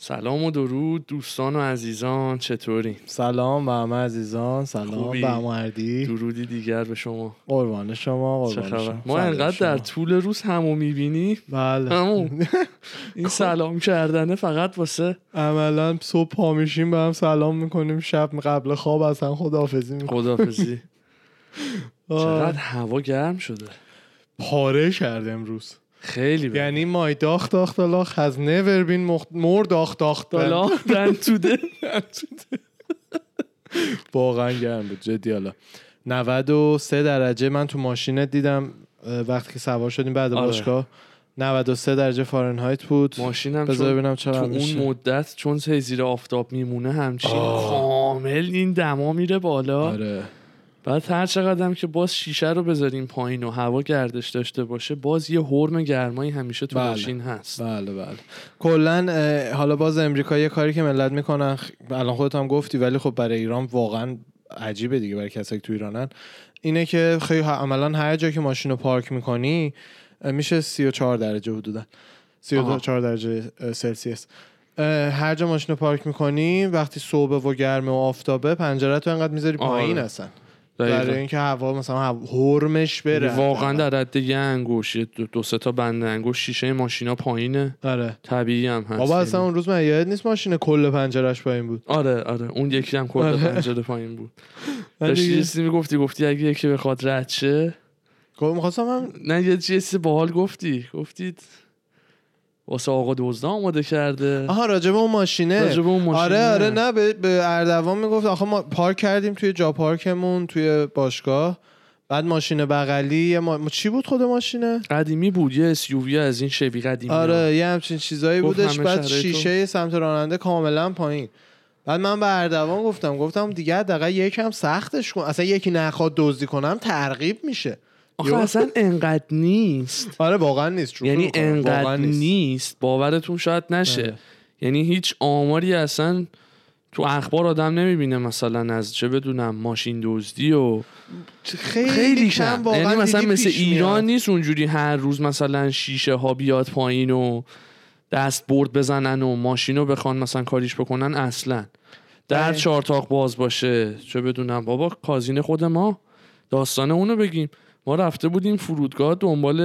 سلام و درود دوستان و عزیزان چطوری؟ سلام به همه عزیزان سلام؟ به مردی درودی دیگر به شما. قربان شما قربان؟ شما. ما انقدر شما. در طول روز همو می‌بینی؟ بله. همون این سلام کردنه فقط واسه عملا صبح پا میشیم به هم سلام می‌کنیم. شب قبل خواب اصلا خداحافظی می‌کنیم. خدافزی چقدر هوا گرم شده. پاره کرده امروز. خیلی بده. یعنی مای داخت داخت لاخ has never been مخ... more داخت داخت دن توده واقعا گرم بود جدی حالا. 93 درجه من تو ماشینت دیدم وقتی که سوار شدیم بعد آره. باشگاه. 93 درجه فارنهایت بود. ماشینم بذار ببینم تو چقدر اون مدت چون زیر آفتاب میمونه همچین. کامل این دما میره بالا. آره. بعد هر چقدرم که باز شیشه رو بذاریم پایین و هوا گردش داشته باشه باز یه حرم گرمایی همیشه تو بله. ماشین هست بله بله کلا حالا باز امریکا یه کاری که ملت می‌کنن الان خودت هم گفتی ولی خب برای ایران واقعا عجیبه دیگه برای کسایی که تو ایرانن اینه که خیلی عملا هر جا که ماشین رو پارک می‌کنی میشه 34 درجه حدودا 34 درجه سلسیوس هر جا ماشین رو پارک می‌کنی وقتی صبح و گرمه و آفتابه پنجره تو انقدر می‌ذاری آره. پایین اصلا دقیقاً. برای اینکه هوا مثلا حرمش بره. واقعا در حد یه انگوش دو, دو سه تا بند انگوش شیشه ماشینا پایینه. آره. طبیعی هم هست. بابا اصلا. اون روز من یاد نیست ماشین کل پنجرش پایین بود. آره آره. اون یکی هم کل آره. پنجره پایین بود. داشتی چیزی می‌گفتی؟ گفتی اگه یکی بخواد رد شه؟ می‌خواستم هم نه یه چیزی باحال گفتی. گفتید واسه آقا دزدا آماده کرده. آها راجب اون ماشینه. راجب اون ماشینه. آره آره نه به, به اردوان می‌گفت آخه ما پارک کردیم توی جا پارکمون توی باشگاه. بعد ماشین بغلی ما... چی بود خود ماشینه؟ قدیمی بود یه SUV از این شوی قدیمی آره یه همچین چیزایی بودش بعد شیشه سمت راننده کاملا پایین. بعد من به اردوان گفتم گفتم دیگه حداقل یکم سختش کن. اصلا یکی نخواد دزدی کنم ترغیب میشه. آخه اصلا انقدر نیست آره واقعا نیست یعنی. انقدر واقعا نیست. باورتون شاید نشه آره. یعنی هیچ آماری اصلا تو اخبار آدم نمی‌بینه مثلا از چه بدونم ماشین دزدی و خیلی, خیلی کم یعنی مثلا مثل پیش میاد. ایران نیست اونجوری هر روز مثلا شیشه ها بیاد پایین و دست برد بزنن و ماشین رو بخوان مثلا کاریش بکنن اصلا در بله. چارتاق باز باشه چه بدونم بابا کازین خود ما داستان اونو بگیم ما رفته بودیم فرودگاه دنبال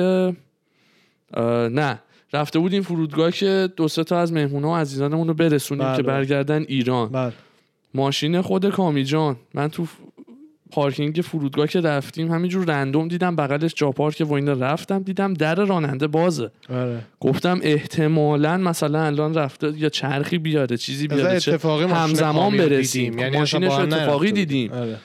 نه رفته بودیم فرودگاه که دو سه تا از مهمونا و عزیزانمون رو برسونیم بله. که برگردن ایران بله ماشین خود کامی جان من تو پارکینگ فرودگاه که رفتیم همینجور رندوم دیدم بغلش جا پارک و اینا رفتم دیدم در راننده بازه آره گفتم احتمالا مثلا الان رفته یا چرخی بیاره چیزی بیاره چه همزمان برسیم. یعنی ماشینش اتفاقی دیدیم. آره.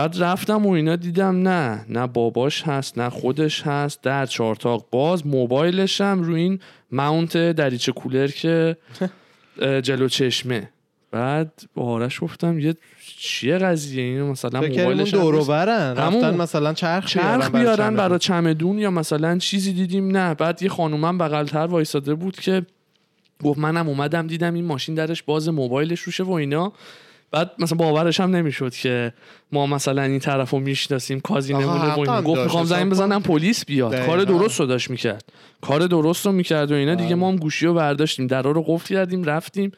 بعد رفتم و اینا دیدم نه نه باباش هست نه خودش هست در چارتاق باز موبایلش هم روی این ماونت دریچه کولر که جلو چشمه بعد با آرش گفتم یه چیه قضیه اینو مثلا موبایلش هم دور و نیست. برن. رفتن مثلا چرخ, چرخ برای بیارن چمدون. برای چمدون یا مثلا چیزی دیدیم نه بعد یه خانومم بغلتر وایساده بود که گفت منم اومدم دیدم این ماشین درش باز موبایلش روشه و اینا بعد مثلا باورش هم نمی‌شد که ما مثلا این طرف رو می‌شناسیم کازینمونه و آها، اینا حقم گفت. می‌خوام زنگ بزنم پلیس بیاد دقیقاً. کار درست رو داشت می‌کرد کار درست رو می‌کرد و اینا دیگه بله. ما هم گوشی رو برداشتیم درا رو قفل کردیم رفتیم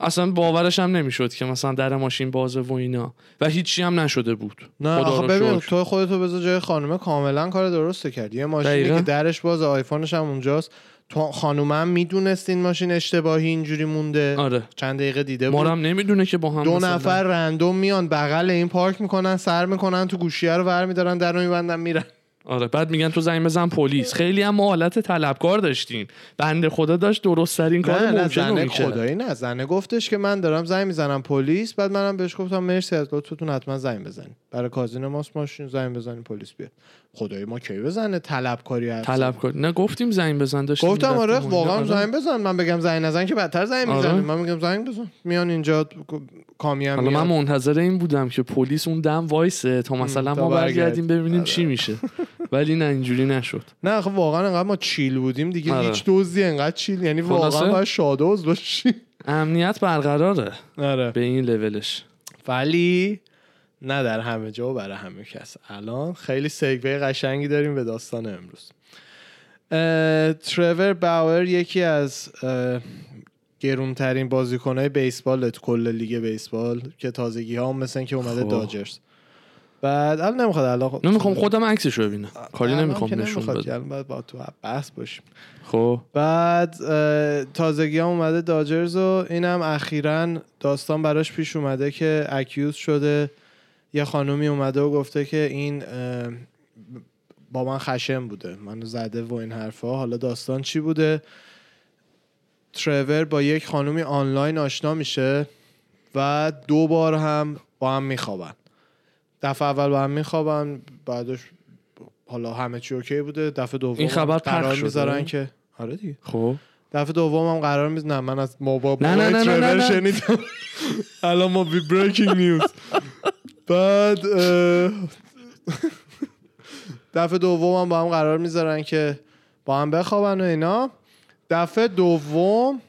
اصلا باورش هم نمی‌شد که مثلا در ماشین بازه و اینا و هیچی هم نشده بود نه خدا آخه ببین شکر. تو خودتو بذار جای خانومه کاملا کار درسته کرد یه ماشینی دقیقاً. که درش باز آیفونش هم اونجاست تو خانومم می‌دونست این ماشین اشتباهی اینجوری مونده. آره. چند دقیقه دیده بود. هم نمی‌دونه که با هم دو مثلا- نفر رندوم میان بغل این پارک می‌کنن سر می‌کنن تو گوشیه رو ور میدارن در رو میبندن میرن. آره بعد میگن تو زنگ بزن پلیس. خیلی هم حالت طلبکار داشتیم. بنده خدا داشت درست ترین کار ممکن زنه خدایی نه. زنه گفتش که من دارم زنگ می‌زنم پلیس. بعد منم بهش گفتم مرسی از لطفتون حتما زنگ بزنید برای کازین ماست ماشین زنگ بزنید پلیس بیاد. خدایی ما کی بزنه طلبکاری هست طلبکار نه گفتیم زنگ بزن داشتیم گفتم آره. واقعا آره. زنگ بزن. من بگم زنگ نزن که بدتر زنگ آره. می‌زنه من میگم زنگ بزن. میان اینجا کامی هم حالا من منتظر این بودم که پلیس اون دم وایسه. تا مثلا ما برگردیم. ببینیم آره. چی میشه. ولی نه اینجوری نشد. نه خب واقعا انقدر ما چیل بودیم دیگه. آره. هیچ دزدی انقدر چیل. یعنی؟ واقعا باید شادوز باشی. امنیت برقراره. آره. به این لولش. ولی نه در همه جا و برای همه کس. الان خیلی سگوه قشنگی داریم به داستان امروز. ترور باور یکی از گرونترین بازیکنهای بیسبال تو کل لیگ بیسبال که تازگی ها هم مثل اینکه اومده خب. داجرز. بعد الان نمی‌خواد الان خب- نمی‌خوام خودم عکسش رو ببینم کاری نمی‌خوام که نشون که بدم. الان باید با تو بحث باشیم. خب. بعد تازگی هم اومده داجرز و اینم اخیرا داستان براش پیش اومده که اکیوز شده. یه خانومی اومده و گفته که این با من خشم بوده منو زده و این حرفا. حالا داستان چی بوده؟ ترور با یک خانومی آنلاین آشنا میشه و دو بار هم با هم میخوابن. دفعه اول با هم میخوابن بعدش حالا همه چی اوکی بوده. دفعه دوم این خبر قرار؟ می‌ذارن که آره دیگه. خب. دفعه دوم هم قرار میز نه من از موبا نه، نه، نه، نه، نه، نه. شنیدم. الان ما بی بریکینگ نیوز. بعد دفعه دوم هم با هم قرار می‌ذارن که با هم بخوابن و اینا. دفعه دوم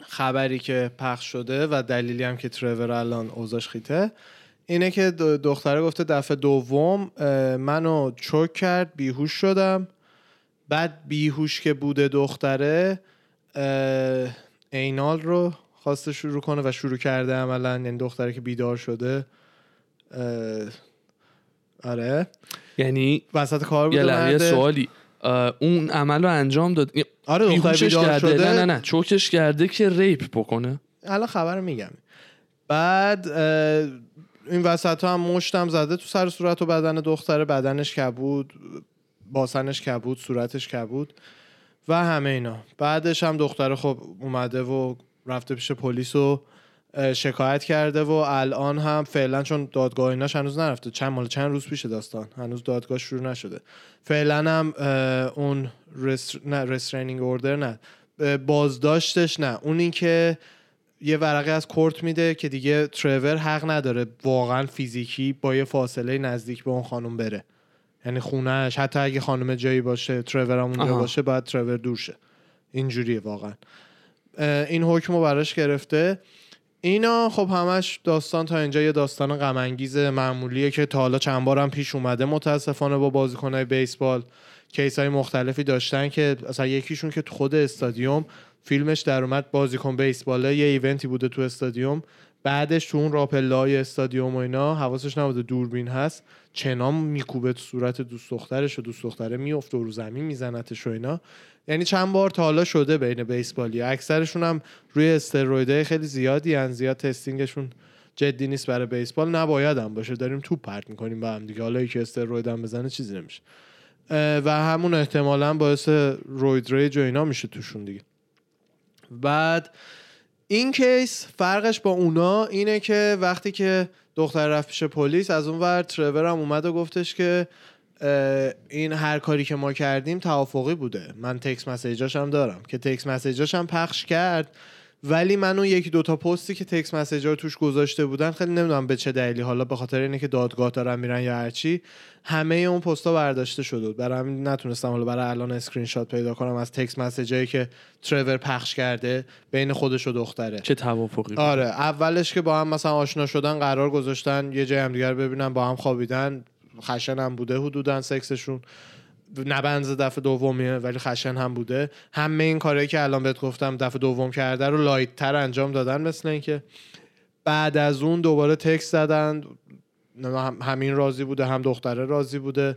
خبری که پخش شده و دلیلی هم که ترور الان اوضاش خیته اینه که دختره گفته دفعه دوم منو چوک کرد بیهوش شدم. بعد بیهوش که بوده دختره اینال رو خواسته شروع کنه و شروع کرده عملا یعنی دختره که بیدار شده. آره. یعنی وسط کار یه لحظه مرده. سوالی. اون عمل رو انجام داد. آره دختر کرده. شده. نه نه نه. چوکش کرده که ریپ بکنه. الان خبر میگم. بعد این وسط ها هم مشتم زده تو سر صورت و بدن دختره بدنش کبود باسنش کبود صورتش کبود و همه اینا. بعدش هم دختره خب اومده و رفته پیش پلیس و شکایت کرده و الان هم فعلا چون دادگاه ایناش هنوز نرفته. چند مال چند روز پیش داستان. هنوز دادگاه شروع نشده. فعلا هم اون رست... نه رسترینینگ اوردر نه. بازداشتش نه. اون این که یه ورقه از کورت میده که دیگه ترور حق نداره واقعا فیزیکی با یه فاصله نزدیک به اون خانم بره. یعنی خونهش حتی اگه خانم جایی باشه ترور هم اونجا. باشه باید ترور دور شه. اینجوریه واقعا. این حکم رو براش گرفته. اینا خب همش داستان تا اینجا یه داستان غم انگیز معمولیه که تا حالا چند بارم پیش اومده. متاسفانه با بازیکنهای بیسبال کیس های مختلفی داشتن که اصلا یکیشون که تو خود استادیوم فیلمش در اومد بازیکن بیسباله. یه ایونتی بوده تو استادیوم. بعدش تو اون راپله های استادیوم و اینا حواسش نبوده دوربین هست. چنام میکوبه تو صورت دوست دخترش و دوست دختره میفته و رو زمین میزنتش و اینا. یعنی چند بار تا حالا شده بین بیسبالی. اکثرشون هم روی استرویدهای خیلی زیادی هن زیاد تستینگشون جدی نیست برای بیسبال. نباید هم باشه. داریم توپ پرت می‌کنیم با هم دیگه. حالا که استروید هم بزنه چیزی نمیشه. و همون احتمالا باعث roid rage و اینا میشه توشون دیگه. بعد این case فرقش با اونا اینه که وقتی که دختر رفت پیش پلیس از اون ور ترور هم اومد و گفتش که این هر کاری که ما کردیم توافقی بوده. من text message اش هم دارم. که text message اش هم پخش کرد. ولی من اون یکی دوتا پستی که text message ا رو توش گذاشته بودن خیلی نمی‌دونم به چه دلیلی. حالا به خاطر اینه که دادگاه دارن میرن یا هرچی همه اون پستا برداشته شده بود. برای همین نتونستم حالا برای الان اسکرین شات پیدا کنم از text message ایی که ترور پخش کرده بین خودش و دختره. چه توافقی؟ آره اولش که با هم مثلا آشنا شدن قرار گذاشتن یه جای هم دیگر ببینن با هم خوابیدن. خشن هم بوده حدودا سکسشون. نبنز دفعه دومیه ولی خشن هم بوده. همه این کارهایی که الان بهت گفتم دفعه دوم کرده رو light تر انجام دادن مثل اینکه بعد از اون دوباره تکس زدن. هم- همین راضی بوده هم دختره راضی بوده.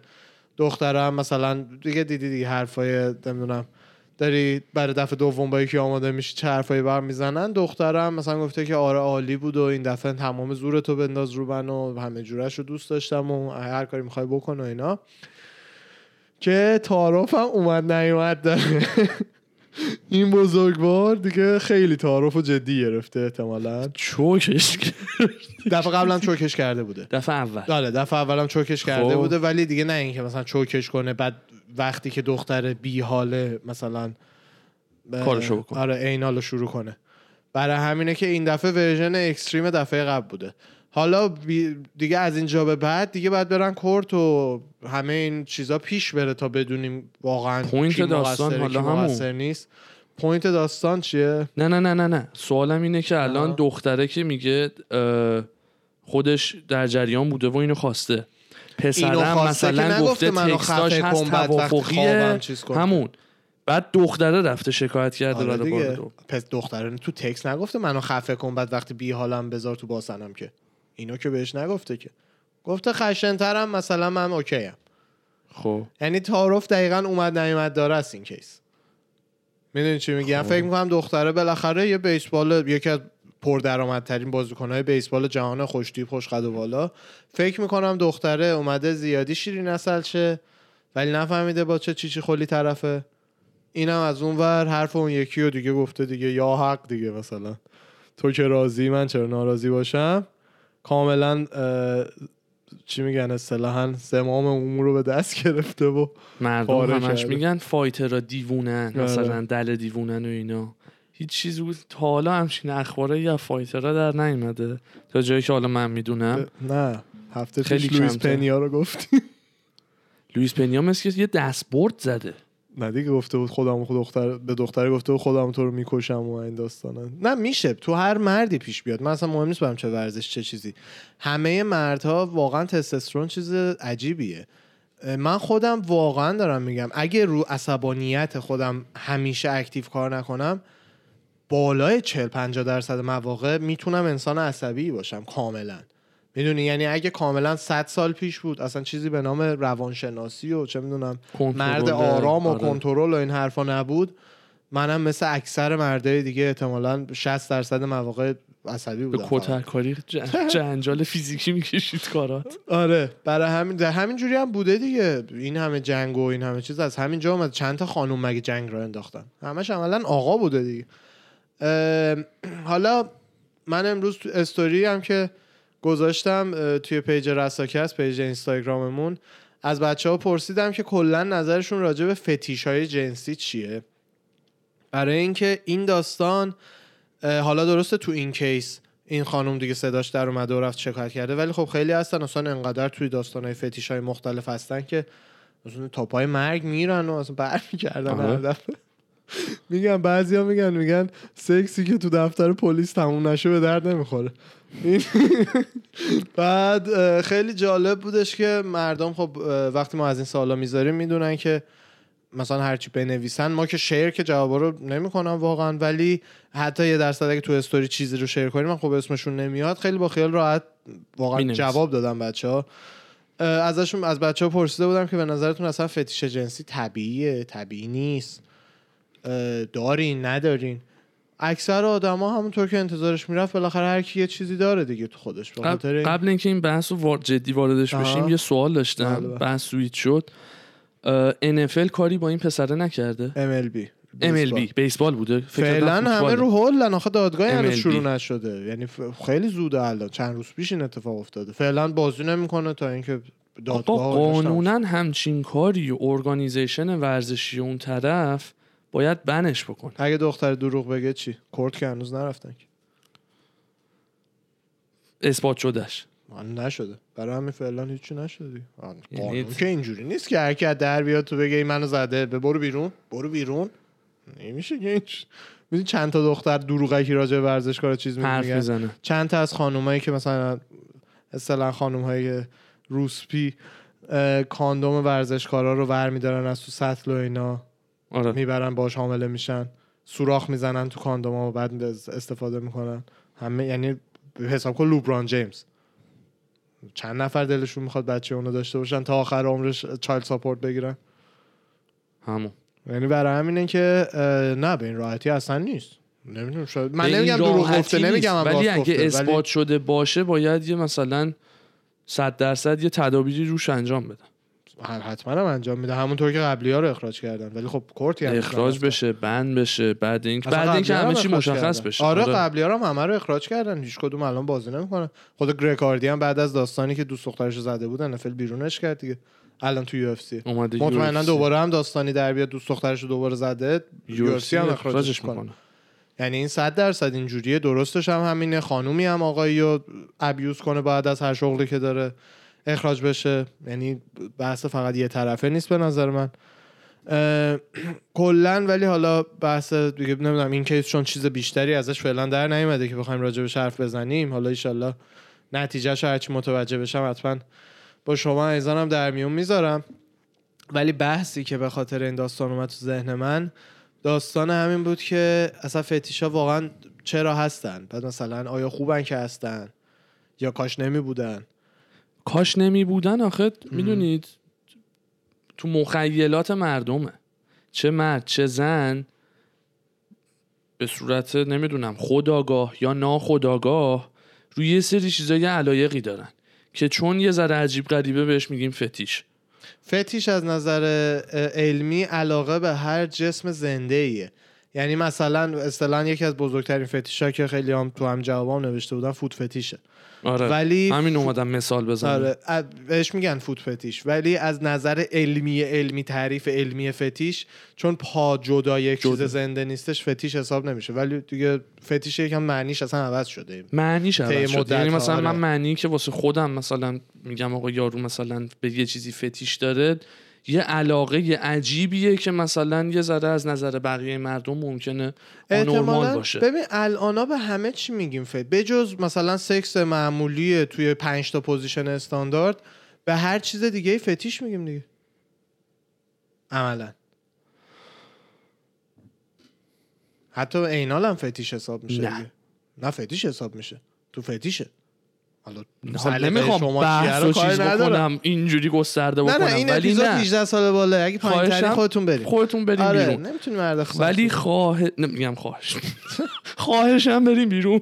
دختره هم مثلا دیگه دیدی دیگه حرفای نمی‌دونم داری برای دفعه دوم با یکی آماده میشی چه حرفایی بر می‌زنن دخترم مثلا گفته که آره عالی بود و این دفعه تمام زورتو بنداز رو من و همه جورش رو دوست داشتم و هر کاری می‌خوای بکن و اینا. که تعارف هم اومد نیومد داره. این بزرگوار دیگه خیلی تعارف و جدی گرفته احتمالا choke اش. دفعه قبلم choke اش کرده بوده دفعه اول آره دفعه اولم choke اش کرده خب. بوده ولی دیگه نه اینکه مثلا choke اش کنه بعد وقتی که دختر بی حاله مثلا کارشو بکنه. آره anal و شروع کنه برای همینه که این دفعه version extreme دفعه قبل بوده حالا دیگه از اینجا به بعد دیگه باید برن court و همه این چیزا پیش بره تا بدونیم واقعا point داستان حالا همون. نیست point داستان چیه نه نه نه نه نه سوالم اینه که الان. دختره که میگه خودش در جریان بوده و اینو خواسته پسرم مثلا گفته منو text اش خفه هست کن، بعد وقتی توافقیه. همون بعد دختره رفته شکایت کرده آره برای. پس دختره تو تکس نگفته منو خفه کن بعد وقتی بی حالم بذار تو باسنم که اینو که بهش نگفته که. گفته خشنترم مثلا من okay ام خب. یعنی تعارف دقیقا اومد نیومد داره است این کیس می‌دونی چی میگم؟ خب. فکر می‌کنم دختره بالاخره یه بیسبال یکی از پردرآمدترین بازیکنهای بیسبال جهان خوشتیپ خوشقد و بالا فکر می‌کنم دختره اومده زیادی شیرین اصل شه ولی نفهمیده با چه چیچی خلی طرفه. اینم از اون ور حرف اون یکی رو دیگه گفته دیگه یا حق دیگه مثلا. تو که راضی من چرا ناراضی باشم؟ کاملا چی میگن اصطلاحا زمام امور رو به دست گرفته و مردم همش کرده. میگن فایترها دیوونن آره. مثلا دل دیوونن و اینا. هیچ چیز بود. تا حالا همچین اخباره یا فایترها در نیومده. تا جایی که حالا من می‌دونم. نه. هفته خیلی پیش کمتر. پنیا رو گفتی. لوئیس پنیا مثل که یه دستبرد زده. نه گفته بود خودم خود دختر به دختر گفته بود خودم تو رو می‌کشم و این داستانا نه میشه. تو هر مردی پیش بیاد. من اصلا مهم نیست برام چه ورزش چه چیزی. همه مردها واقعا تستوسترون چیز عجیبیه. من خودم واقعا دارم میگم اگه رو عصبانیت خودم همیشه اکتیو کار نکنم بالای 40 50 درصد مواقع می‌تونم انسان عصبی باشم کاملا. می‌دونی؟ یعنی اگه کاملا 100 سال پیش بود اصلا چیزی به نام روانشناسی و چه می‌دونم مرد آرام و آره. کنترل و این حرفا نبود منم مثل اکثر مردای دیگه احتمالا 60 درصد مواقع عصبی به بودم. فقط. کتک‌کاری جنجال فیزیکی می‌کشید کارات. آره. برای همین در همین جوری هم بوده دیگه. این همه جنگ و این همه چیز از همین جا اومد. چند تا خانوم مگه جنگ را انداختن؟ همش عملا آقا بوده دیگه. حالا من امروز تو استوری هم که گذاشتم توی page رساکست page اینستاگراممون. از بچه ها پرسیدم که کلا نظرشون راجع به فتیش های جنسی چیه؟ برای اینکه این داستان حالا درسته تو این کیس این خانم دیگه صداش در اومده و رفت شکایت کرده ولی خب خیلی هستن اصلا انقدر توی داستان های فتیش های مختلف هستن که اصلا تاپای مرگ میرن و اصلا برمیگردن آره. میگن بعضیا میگن میگن سکسی که تو دفتر پلیس تموم نشه به درد نمی‌خوره. بعد خیلی جالب بودش که مردم خب وقتی ما از این سوالا می‌ذاریم می‌دونن که مثلا هرچی بنویسن ما که شیر که جوابا رو نمی‌کنم واقعا ولی حتی یه درصد اگه تو استوری چیزی رو شیر کنیم من خب اسمشون نمیاد خیلی با خیال راحت واقعا. جواب دادم بچه ها ازشون از بچه ها پرسیده بودم که به نظرتون اصلا فتیش جنسی طبیعیه؟ طبیعی نیست. دارین ندارین. اکثر آدما همونطور که انتظارش می‌رفت بالاخره هر کی یه چیزی داره دیگه تو خودش. قبل, قبل اینکه این بحث رو وار- جدی واردش. بشیم یه سوال بله، داشتم. بله. بحث سویت شد. NFL کاری با این پسره نکرده؟ MLB MLB بیسبال بوده. فعلا همه. رو هولن آخه دادگاه هنوز. شروع نشده. یعنی خیلی زوده الان. چند روز پیش این اتفاق افتاده. فعلا بازی نمی‌کنه تا اینکه دادگاه قانونا همچین کاری و ارگانیزیشن ورزشی اون طرف باید بنش بکنه اگه دختر دروغ بگه چی؟ کورت که هنوز نرفتن که. اثبات شدهش. من نشده. برای همین فعلا هیچی نشده یعنی- قانون که اینجوری نیست که هر کی از در بیاد تو بگه این منو زده. به برو بیرون. برو بیرون. نمیشه که اینج می‌دونی چند تا دختر دروغکی راجع به ورزشکار چیز میگن؟ چند تا از خانومایی که مثلا اصطلاح خانومهای روسپی اه، کاندوم ورزشکارا رو ور میدارن از تو سطل و اینا. آره. می‌برن باش حامله میشن. سوراخ می‌زنن تو کاندوم و بعد استفاده می‌کنن. همه یعنی حساب کن لوبران جیمز. چند نفر دلشون می‌خواد بچه اونو داشته باشن تا آخر عمرش چایلد ساپورت بگیرن؟ همون. یعنی برای همینه که نه به این راحتی اصلا نیست. نمی‌دونم شاید من نمیگم دروغ گفته. نمیگم ولی اگه ولی- اثبات شده باشه باید یه مثلا صد درصد یه تدابیری روش انجام بدن. حتما هم انجام میده. همونطور که قبلی ها رو اخراج کردن. ولی خب کورتی هم اخراج. بشه بند بشه بعد این بعد اینکه همه چی مشخص. بشه. آره قبلی ها هم همه رو اخراج کردن. هیچ کدوم الان بازی نمی‌کنه خود Greg Hardy هم بعد از داستانی که دوست دخترش زده بود NFL بیرونش کرد دیگه. الان تو UFC. مطمئنا. دوباره هم داستانی در بیاد. دوست دخترش رو دوباره زده UFC هم اخراجش می‌کنه. یعنی این صد درصد اینجوریه. درستش هم همینه. خانومی هم آقایی رو abuse کنه بعد از هر شغلی که داره. اخراج بشه. یعنی بحث فقط یه طرفه نیست به نظر من. کلا ولی حالا بحث دیگه نمی‌دونم این کیس چون چیز بیشتری ازش فعلا در نیومده که بخوایم راجع بهش حرف بزنیم. حالا ایشالله نتیجهش هرچی متوجه بشم حتما با شما ایزانم در میون می‌ذارم. ولی بحثی که به خاطر این داستان اومد تو ذهن من داستان همین بود که اصلا فتیشا واقعا چرا هستن؟ بعد مثلا آیا خوبن که هستن؟ یا کاش نمی بودن کاش نمی بودن آخه می‌دونید تو مخیلات مردمه. چه مرد چه زن به صورت نمی‌دونم خداگاه یا ناخداگاه روی یه سری چیزای علایقی دارن که چون یه ذره عجیب غریبه بهش میگیم فتیش. فتیش از نظر علمی علاقه به هر جسم زنده ایه یعنی مثلا اصطلاحا یکی از بزرگترین فتیش ها که خیلی هم تو هم جوابام نوشته بودن فود فتیشه. آره. ولی همین اومدم مثال بزنم. آره. بهش میگن foot fetish. ولی از نظر علمی علمی تعریف علمی فتیش چون پا جدا یک چیز. زنده نیستش فتیش حساب نمیشه. ولی دیگه فتیش یکم معنیش اصلا عوض شده. معنیش عوض شد مدت یعنی مثلا آره. من معنی که واسه خودم مثلا میگم آقا یارو مثلا به یه چیزی فتیش داره یه علاقه یه عجیبیه که مثلا یه ذره از نظر بقیه مردم ممکنه احتمالاً. باشه. ببین الان به همه چی میگیم فکر بجز مثلا سکس معمولی توی پنج تا position استاندارد به هر چیز دیگه فتیش میگیم دیگه. عملا. حتی اینال هم فتیش حساب میشه نه. دیگه. نه فتیش حساب میشه. تو فتیشه. حالا سلیقه نمی‌خوام بحث و چیز. بکنم. اینجوری گسترده نه بکنم. نه این ولی نه. 18 سال بالا اگه پایین خودتون برید. خودتون بریم آره بیرون. نمی‌تونی مرد ولی. خواه نمیگم خواهش. خواهشم بریم بیرون.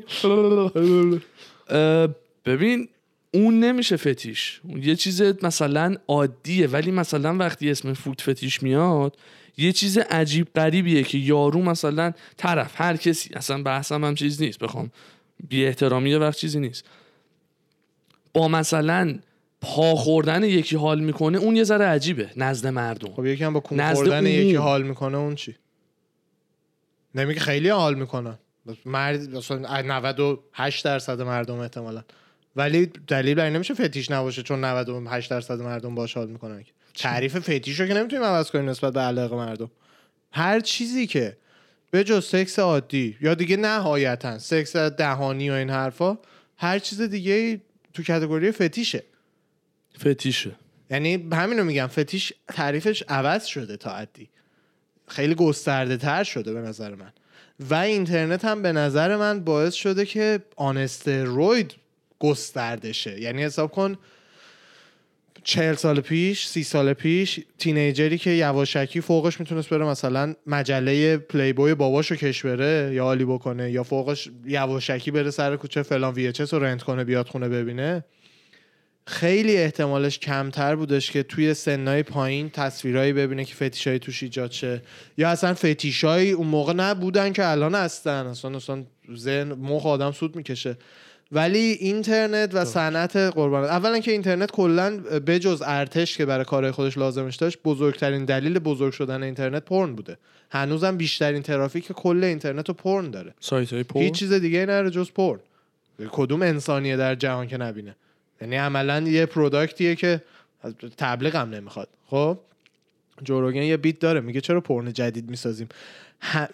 ببین اون نمیشه فتیش. اون یه چیز مثلا عادیه ولی مثلا وقتی اسم فوت فتیش میاد یه چیز عجیب غریبیه که یارو مثلا طرف هر کسی اصلا بحثم هم چیز نیست بخوام بی احترامی وقت چیزی نیست. با مثلا پا خوردن یکی حال می‌کنه اون یه ذره عجیبه. نزد مردم. خب یکی هم با کون خوردن. یکی حال می‌کنه اون چی؟ نمیگه خیلی حال می‌کنن. مرد مثلا 98 درصد مردم احتمالا. ولی دلیل بر نمیشه فتیش نباشه چون 98 درصد مردم باش حال می‌کنن. تعریف فتیش رو که نمی‌تونیم عوض کنیم نسبت به علاقه مردم. هر چیزی که به جز سکس عادی یا دیگه نهایتا سکس دهانی و این حرفا هر چیز دیگه تو کتگوری فتیشه. فتیشه. یعنی همینو میگم فتیش تعریفش عوض شده تا حدی. خیلی گسترده تر شده به نظر من. و اینترنت هم به نظر من باعث شده که آنستروید گسترده شه. یعنی حساب کن چهل سال پیش سی سال پیش تینیجری که یواشکی فوقش می‌تونست بره مثلا مجله پلی بوی باباشو کش بره یا عالی بکنه یا فوقش یواشکی بره سر کوچه فلان وی رو رنت کنه بیاد خونه ببینه. خیلی احتمالش کمتر بودش که توی سنای پایین تصویرهایی ببینه که فتیشایی توش ایجاد شه. یا اصلا فتیشایی اون موقع نبودن که الان هستن. اصلا اصلا ذهن مخ آدم سود می‌کشه. ولی اینترنت و صنعت قربان اولا که اینترنت کلا بجز ارتش که برای کارهای خودش لازمش داشت بزرگترین دلیل بزرگ شدن اینترنت پرن بوده. هنوزم بیشترین ترافیک کل اینترنت رو پرن داره. سایت های پر هیچ چیز دیگه نره جز پرن. کدوم انسانیه در جهان که نبینه؟ یعنی عملا یه پروداکتیه که تبلیغ هم نمی‌خواد. خب؟ Joe Rogan یه bit داره میگه چرا پرن جدید می‌سازیم؟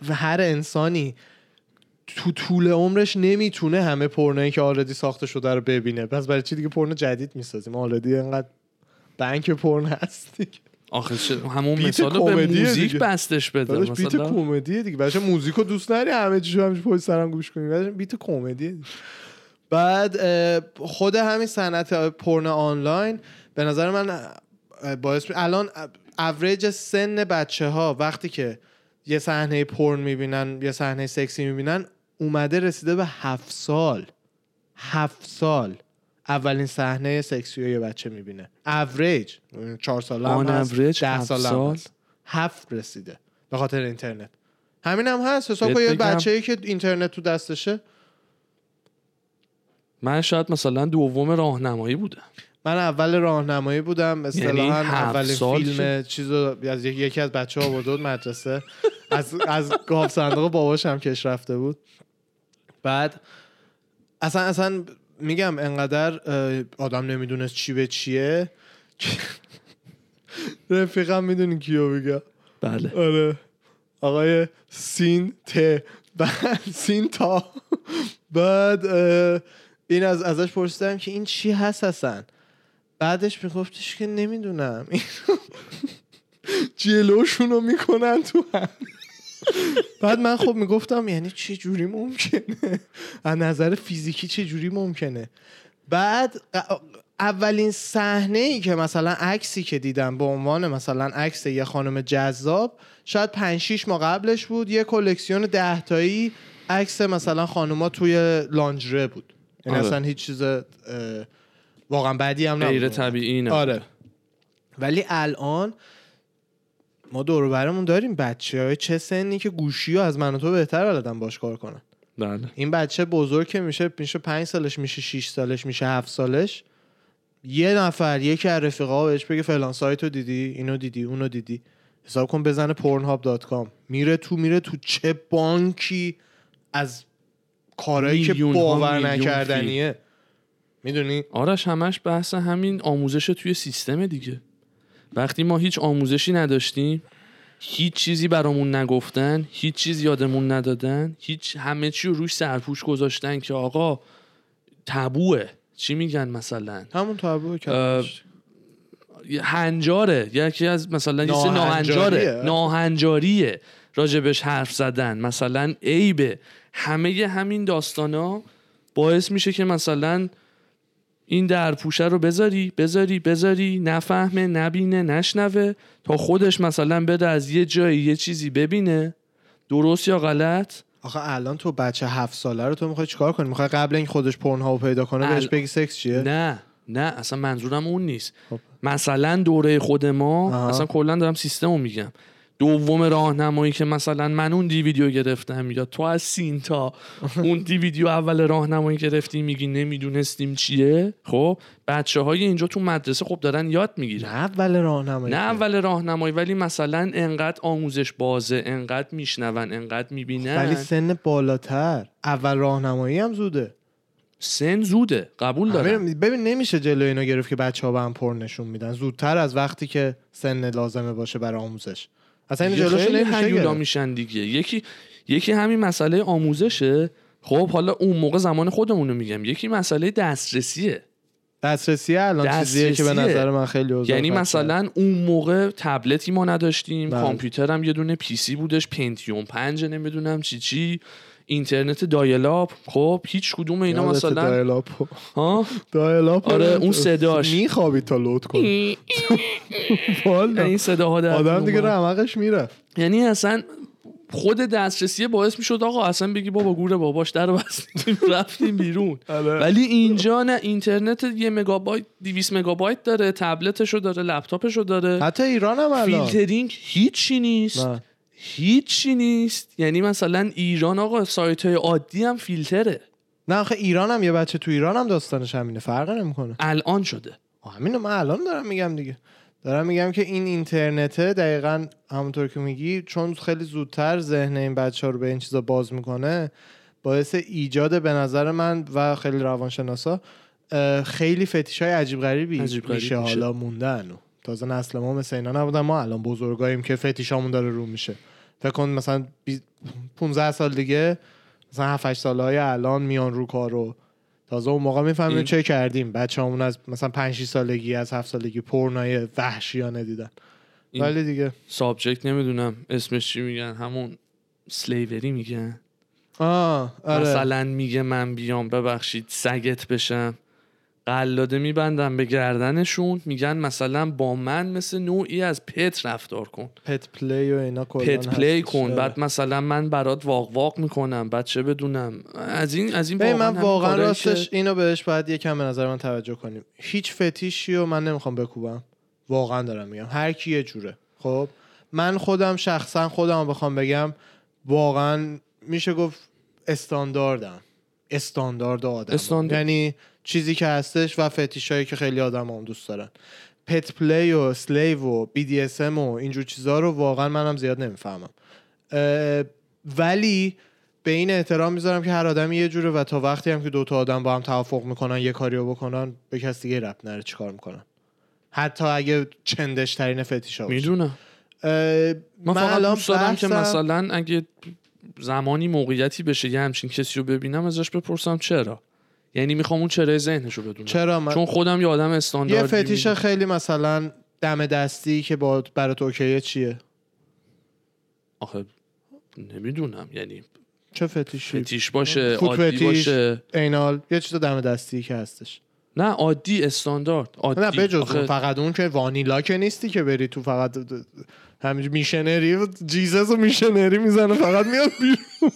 هر انسانی تو طول عمرش نمی‌تونه همه پرنایی که already ساخته شده رو ببینه. پس برای چی دیگه پرن جدید می‌سازیم؟ already انقدر bank porn هست دیگه. آخه همون مثال رو به موزیک دیگه. بستش بده. داداش bit مثلا کمدیه دیگه. بچه موزیکو دوست نری همه چیشو همیشه پشت سرم گوش کنی. بچه bit کمدیه دیگه. بعد خود همین صنعت پرن آنلاین به نظر من باعث می- الان اوریج سن بچه ها وقتی که یه صحنه پرن می‌بینن یه صحنه سکسی می‌بینن اومده رسیده به هفت سال. هفت سال. اولین صحنه سکسی رو یه بچه می‌بینه. اوریج چهار سال هم هست. ده هفت سال هم سال؟ هست. هفت رسیده به خاطر اینترنت. همین هم هست. حساب یه؟ بچه که اینترنت تو دستشه. من شاید مثلا دوم راهنمایی بودم. من اول راهنمایی بودم. اصطلاحا یعنی اولین فیلم چیزو از یک- یکی از بچه ها بود مدرسه. از از گاف صندوق باباش هم کش رفته بود. بعد اصلا اصلا میگم انقدر آدم نمی‌دونست چی به چیه. رفیقم می‌دونی کیو میگم بله. آره. آقای سین ت. بعد سین تا. بعد این از ازش پرسیدم که این چی هست اصلا. بعدش میگفتش که نمی‌دونم. جلوشونو می‌کنن تو هم. بعد من خب می‌گفتم یعنی چه جوری ممکنه؟ از نظر فیزیکی چه جوری ممکنه؟ بعد اولین صحنه ای که مثلا عکسی که دیدم به عنوان مثلا عکس یه خانم جذاب شاید 5 6 ماه قبلش بود یه کلکسیون ده تایی عکس مثلا خانوما توی لانجره بود. یعنی آره. اصلا هیچ چیز واقعا بدی هم غیر نبود. طبیعی نه آره. ولی الان ما دور برمون داریم. بچه های چه سنی که گوشی ها از من و تو بهتر بلدن باش کار کنن. بله. این بچه بزرگ که میشه میشه پنج سالش میشه 6 سالش میشه هفت سالش. یه نفر یکی از رفیقا بهش بگه فلان سایت رو دیدی اینو دیدی اونو دیدی. حساب کن بزنه pornhub.com میره تو میره تو چه بانکی از کارهایی که باور نکردنیه. می‌دونی؟ آرش همش بحث همین آموزش توی سیستم دیگه. وقتی ما هیچ آموزشی نداشتیم هیچ چیزی برامون نگفتن هیچ چیز یادمون ندادن هیچ همه چی رو روش سرپوش گذاشتن که آقا تبوه. چی میگن مثلا؟ همون تابو هنجاره. یکی از مثلا یه چیز. ناهنجاره. ناهنجاریه. راجبش حرف زدن. مثلا عیبه. همه همین داستانا باعث میشه که مثلا این درپوشه رو بذاری بذاری بذاری نفهمه نبینه نشنوه تا خودش مثلا بده از یه جایی یه چیزی ببینه. درست یا غلط؟ آخه الان تو بچه هفت ساله رو تو می‌خوای چیکار کنی؟ می‌خوای قبل این خودش پرن ها پیدا کنه ال- بهش بگی سکس چیه؟ نه نه اصلا منظورم اون نیست. خب. مثلا دوره خود ما آها. اصلا کلا دارم سیستم رو میگم. دوم راهنمایی که مثلا من اون دیویدیو گرفتم یا تو از سینتا اون دیویدیو اول راهنمایی گرفتی میگی نمی‌دونستیم چیه؟ خب بچه های اینجا تو مدرسه خب دارن یاد نه می‌گیرن اول راهنمایی نه. اول راهنمایی ولی مثلا انقدر آموزش بازه انقدر میشنون انقدر می‌بینن. ولی سن بالاتر. اول راهنمایی هم زوده. سن زوده قبول دارم. ببین ببین نمیشه جلو اینو گرفت که بچه ها به هم پر نشون میدن. زودتر از وقتی که سن لازمه باشه برای آموزش. اصلا این نمیشه هیولا. میشن دیگه یکی یکی همین مسئله آموزشه خب حالا اون موقع زمان خودمونو میگم یکی مسئله دسترسیه دسترسی الان چیزیه که به دسترسیه. نظر من خیلی یعنی. مثلا اون موقع تبلتی ما نداشتیم بله. کامپیوتر هم یه دونه پی سی بودش پنتیوم پنج نمی‌دونم چی چی اینترنت dial-up خب هیچ کدوم اینا مثلا dial-up و ها؟ dial-up و آره، اون صداش. میخوابی تا لود کنی. والا. این صداها در آدم دیگه. رمقش میره یعنی اصلا خود دسترسی باعث می‌شد آقا اصلا بگی بابا گوره باباش در بستیم رفتیم بیرون. آره. ولی اینجا نه اینترنت یه مگابایت 200 مگابایت داره تبلتشو داره لپتاپشو داره. حتی ایران هم الان. فیلترینگ هیچی نیست. نه. هیچی نیست. یعنی مثلا ایران آقا سایت های عادی هم فیلتره. نه آخه ایران هم یه بچه تو ایران هم داستانش همینه. فرق نمی‌کنه. الان شده. همینو من الان دارم میگم دیگه. دارم میگم که این اینترنته دقیقا همونطور که میگی چون خیلی زودتر ذهن این بچه ها رو به این چیزا باز می‌کنه باعث ایجاد به نظر من و خیلی روانشناسا خیلی فتیش های عجیب غریبی عجیب غریب میشه میشه. حالا موندن. و تازه نسل ما مثل اینا نبودن. ما الان بزرگاییم که فتیشامون داره رو میشه. فکر کن مثلا بی- 15 سال دیگه مثلا 7 8 ساله های الان میان رو کارو تازه اون موقع می‌فهمیم چه کردیم. بچه همون از مثلا 5 6 سالگی از 7 سالگی پرنای وحشیانه دیدن. ولی دیگه. سابجکت نمی‌دونم. اسمش چی میگن؟ همون سلیوری میگن. آه آره. مثلا میگه من بیام ببخشید سگت بشم. قلاده میبندم به گردنشون میگن مثلا با من مثل نوعی از pet رفتار کن. pet play و اینا pet play. کن. آره. بعد مثلا من برات واق واق می‌کنم بعد چه بدونم. از این از این من واقعا راستش که- اینو بهش باید یکم به نظر من توجه کنیم. هیچ فتیشی رو من نمی‌خوام بکوبم. واقعا دارم میگم. هر کی یه جوره. خب؟ من خودم شخصا خودم رو بخوام بگم واقعا میشه گفت استانداردم. استاندارد آدم استاندارد. یعنی چیزی که هستش و فتیش هایی که خیلی آدم هم دوست دارن. pet play و slave و BDSM و اینجور چیزها رو واقعا منم زیاد نمی‌فهمم. ولی به این احترام می‌ذارم که هر آدمی یه جوره و تا وقتی هم که دوتا آدم با هم توافق می‌کنن یه کاری رو بکنن به کسی دیگه ربط نداره چیکار می‌کنن. حتی اگه چندش ترین فتیشا باشه. می‌دونم. من فقط الان دوست دارم که مثلا اگه زمانی موقعیتی بشه یه همچین کسی رو ببینم ازش بپرسم چرا. یعنی می‌خوام اون چرا ذهنش رو بدونم. چرا؟ من چون خودم یه آدم یه استانداردی فتیش خیلی مثلا دم دستی که با برات اوکیه چیه؟ آخه نمی‌دونم یعنی چه فتیشی؟ فتیش باشه فوت عادی فتیش. باشه. اینال یه چیز دم دستی که هستش. نه عادی استاندارد عادی. نه بجز آخه فقط اون که وانیلا که نیستی که بری تو فقط همینج میشنری جیزس و میشنری می‌زنه فقط میاد بیرون.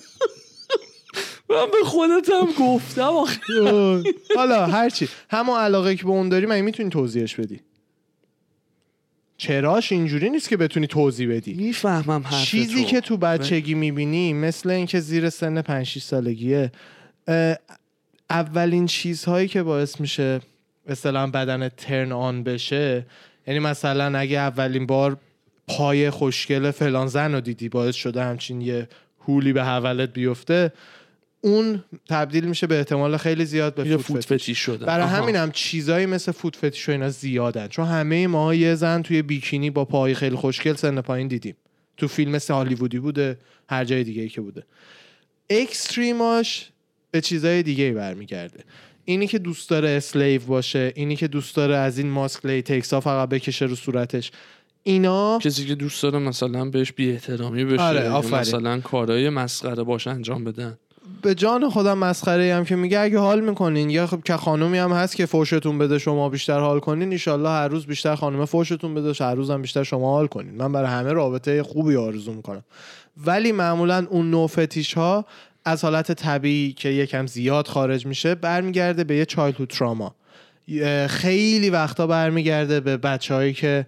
من به خودت هم گفتم آخه. حالا هرچی همون علاقه که به اون داری من می‌تونی توضیحش بدی؟ چراش اینجوری نیست که بتونی توضیح بدی. می‌فهمم حرف چیزی که تو بچگی می‌بینی مثل اینکه زیر سن 5 6 سالگیه اولین چیزهایی که باعث میشه مثلا بدن ترن آن بشه یعنی مثلا اگه اولین بار پای خوشگل فلان زن رو دیدی باعث شده همچین یه هولی به حولت بیفته اون تبدیل میشه به احتمال خیلی زیاد به فوت فوت فتیش. شده برای. همین هم چیزایی مثل فوت فتیش و اینا زیادن. چون همه ما یه زن توی بیکینی با پای خیلی خوشگل سن پایین دیدیم. تو فیلم مثل هالیوودی بوده هر جای دیگه ای که بوده. اکستریماش به چیزای دیگه ای برمیگرده. اینی که دوست داره slave باشه اینی که دوست داره از این ماسک latex ها فقط بکشه رو صورتش. اینا کسی که دوست داره مثلا بهش بی احترامی بشه آره،. مثلا کارهای مسخره باشه انجام بدن. به جان خودم مسخره هم که میگه اگه حال می‌کنین یا خب که خانومی هم هست که فوشتون بده شما بیشتر حال کنین ایشالله هر روز بیشتر خانم فوشتون بده هر روز بیشتر شما حال کنین. من برای همه رابطه خوبی آرزو می‌کنم. ولی معمولا اون نوع فتیش ها از حالت طبیعی که یکم زیاد خارج میشه برمیگرده به یه چایلدهود تراما. خیلی وقتا برمیگرده به بچههایی که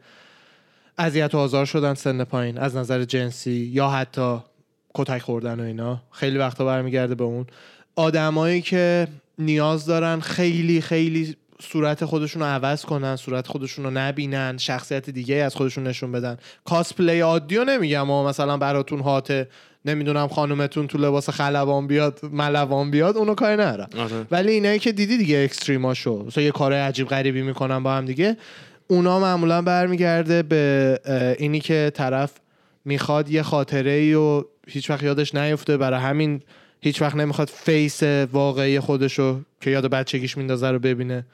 اذیت و آزار شدن سن پایین از نظر جنسی یا حتی کتک خوردن و اینا. خیلی وقتا برمیگرده به اون. آدمایی که نیاز دارن خیلی خیلی صورت خودشون رو عوض کنن صورت خودشون رو نبینن شخصیت دیگه از خودشون نشون بدن. کاسپلی عادی رو نمیگم اما مثلا براتون هاته نمی‌دونم خانومتون تو لباس خلبان بیاد ملوان بیاد اونو کاری ندارم. آره. ولی اینایی که دیدی دیگه extreme اشو مثلا یه کارهای عجیب غریبی می‌کنن با هم دیگه. اونا معمولا برمیگرده به اینی که طرف می‌خواد یه خاطره ای و هیچ وقت یادش نیفته. برای همین هیچ وقت نمی‌خواد face واقعی خودشو که یاد بچگیش میندازه رو ببینه.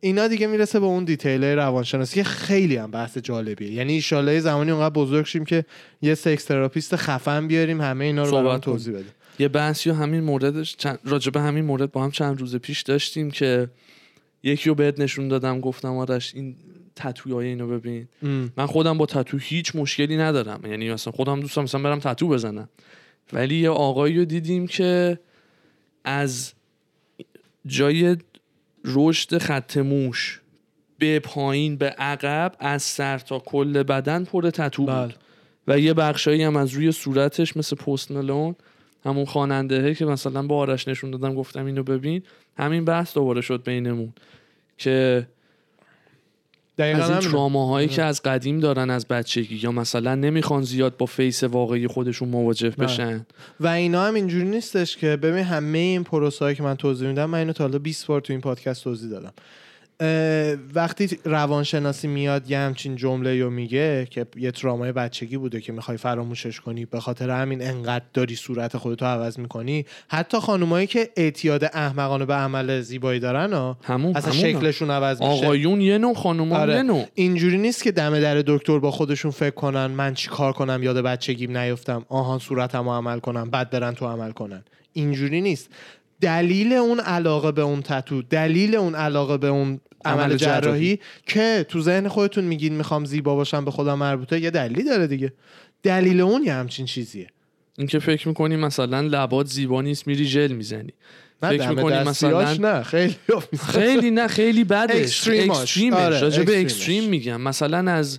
اینا دیگه می‌رسه به اون detail روانشناسی که خیلی هم بحث جالبیه. یعنی ایشالله زمانی اونقدر بزرگ شیم که یه sex therapist خفن بیاریم همه اینا رو برام. توضیح بده یه بحثی و همین موردش چند... راجع همین مورد با هم چند روز پیش داشتیم که یکی رو بهت نشون دادم گفتم آرش این تتوی اینو ببین. ام. من خودم با تتو هیچ مشکلی ندارم. یعنی مثلا خودم دوستم مثلا برم تتو بزنم. ولی یه آقایی رو دیدیم که از جای رشد خط موش به پایین به عقب از سر تا کل بدن پر تتو بود. بله. و یه بخشایی هم از روی صورتش مثل Post Malone همون خواننده که مثلا با آرش نشون دادم گفتم اینو ببین. همین بحث دوباره شد بینمون. که دقیقاً از این. تراماهایی که از قدیم دارن از بچگی یا مثلا نمی‌خوان زیاد با face واقعی خودشون مواجه بله. بشن و اینا هم اینجوری نیستش که ببین همه این پروسه که من توضیح میدم من اینو تا حالا 20 بار تو این پادکست توضیح دادم وقتی روانشناسی میاد یه همچین جمله رو میگه که یه ترامای بچگی بوده که می‌خوای فراموشش کنی به خاطر همین انقدر داری صورت خودتو عوض می‌کنی. حتی خانومایی که اعتیاد احمقانه به عمل زیبایی دارن ها همون اصلا همون شکلشون عوض میشه. آقایون یه نوع خانوما آره. یه نوع. اینجوری نیست که دم در دکتر با خودشون فکر کنن من چی کار کنم یاد بچگیم نیفتم. آهان صورتمو عمل کنم بعد برن تو عمل کنن. اینجوری نیست. دلیل اون علاقه به اون تتو دلیل اون علاقه به اون عمل, جراحی, جراحی. که تو ذهن خودتون میگین می‌خوام زیبا باشم به خودم مربوطه یه دلیلی داره دیگه. دلیل اون یه همچین چیزیه. اینکه فکر می‌کنی مثلا لبات زیبا نیست میری ژل می‌زنی. فکر می‌کنی مثلا- نه خیلی خیلی نه خیلی بدش. extreme ش آره، راجع به. extreme میگم. مثلا از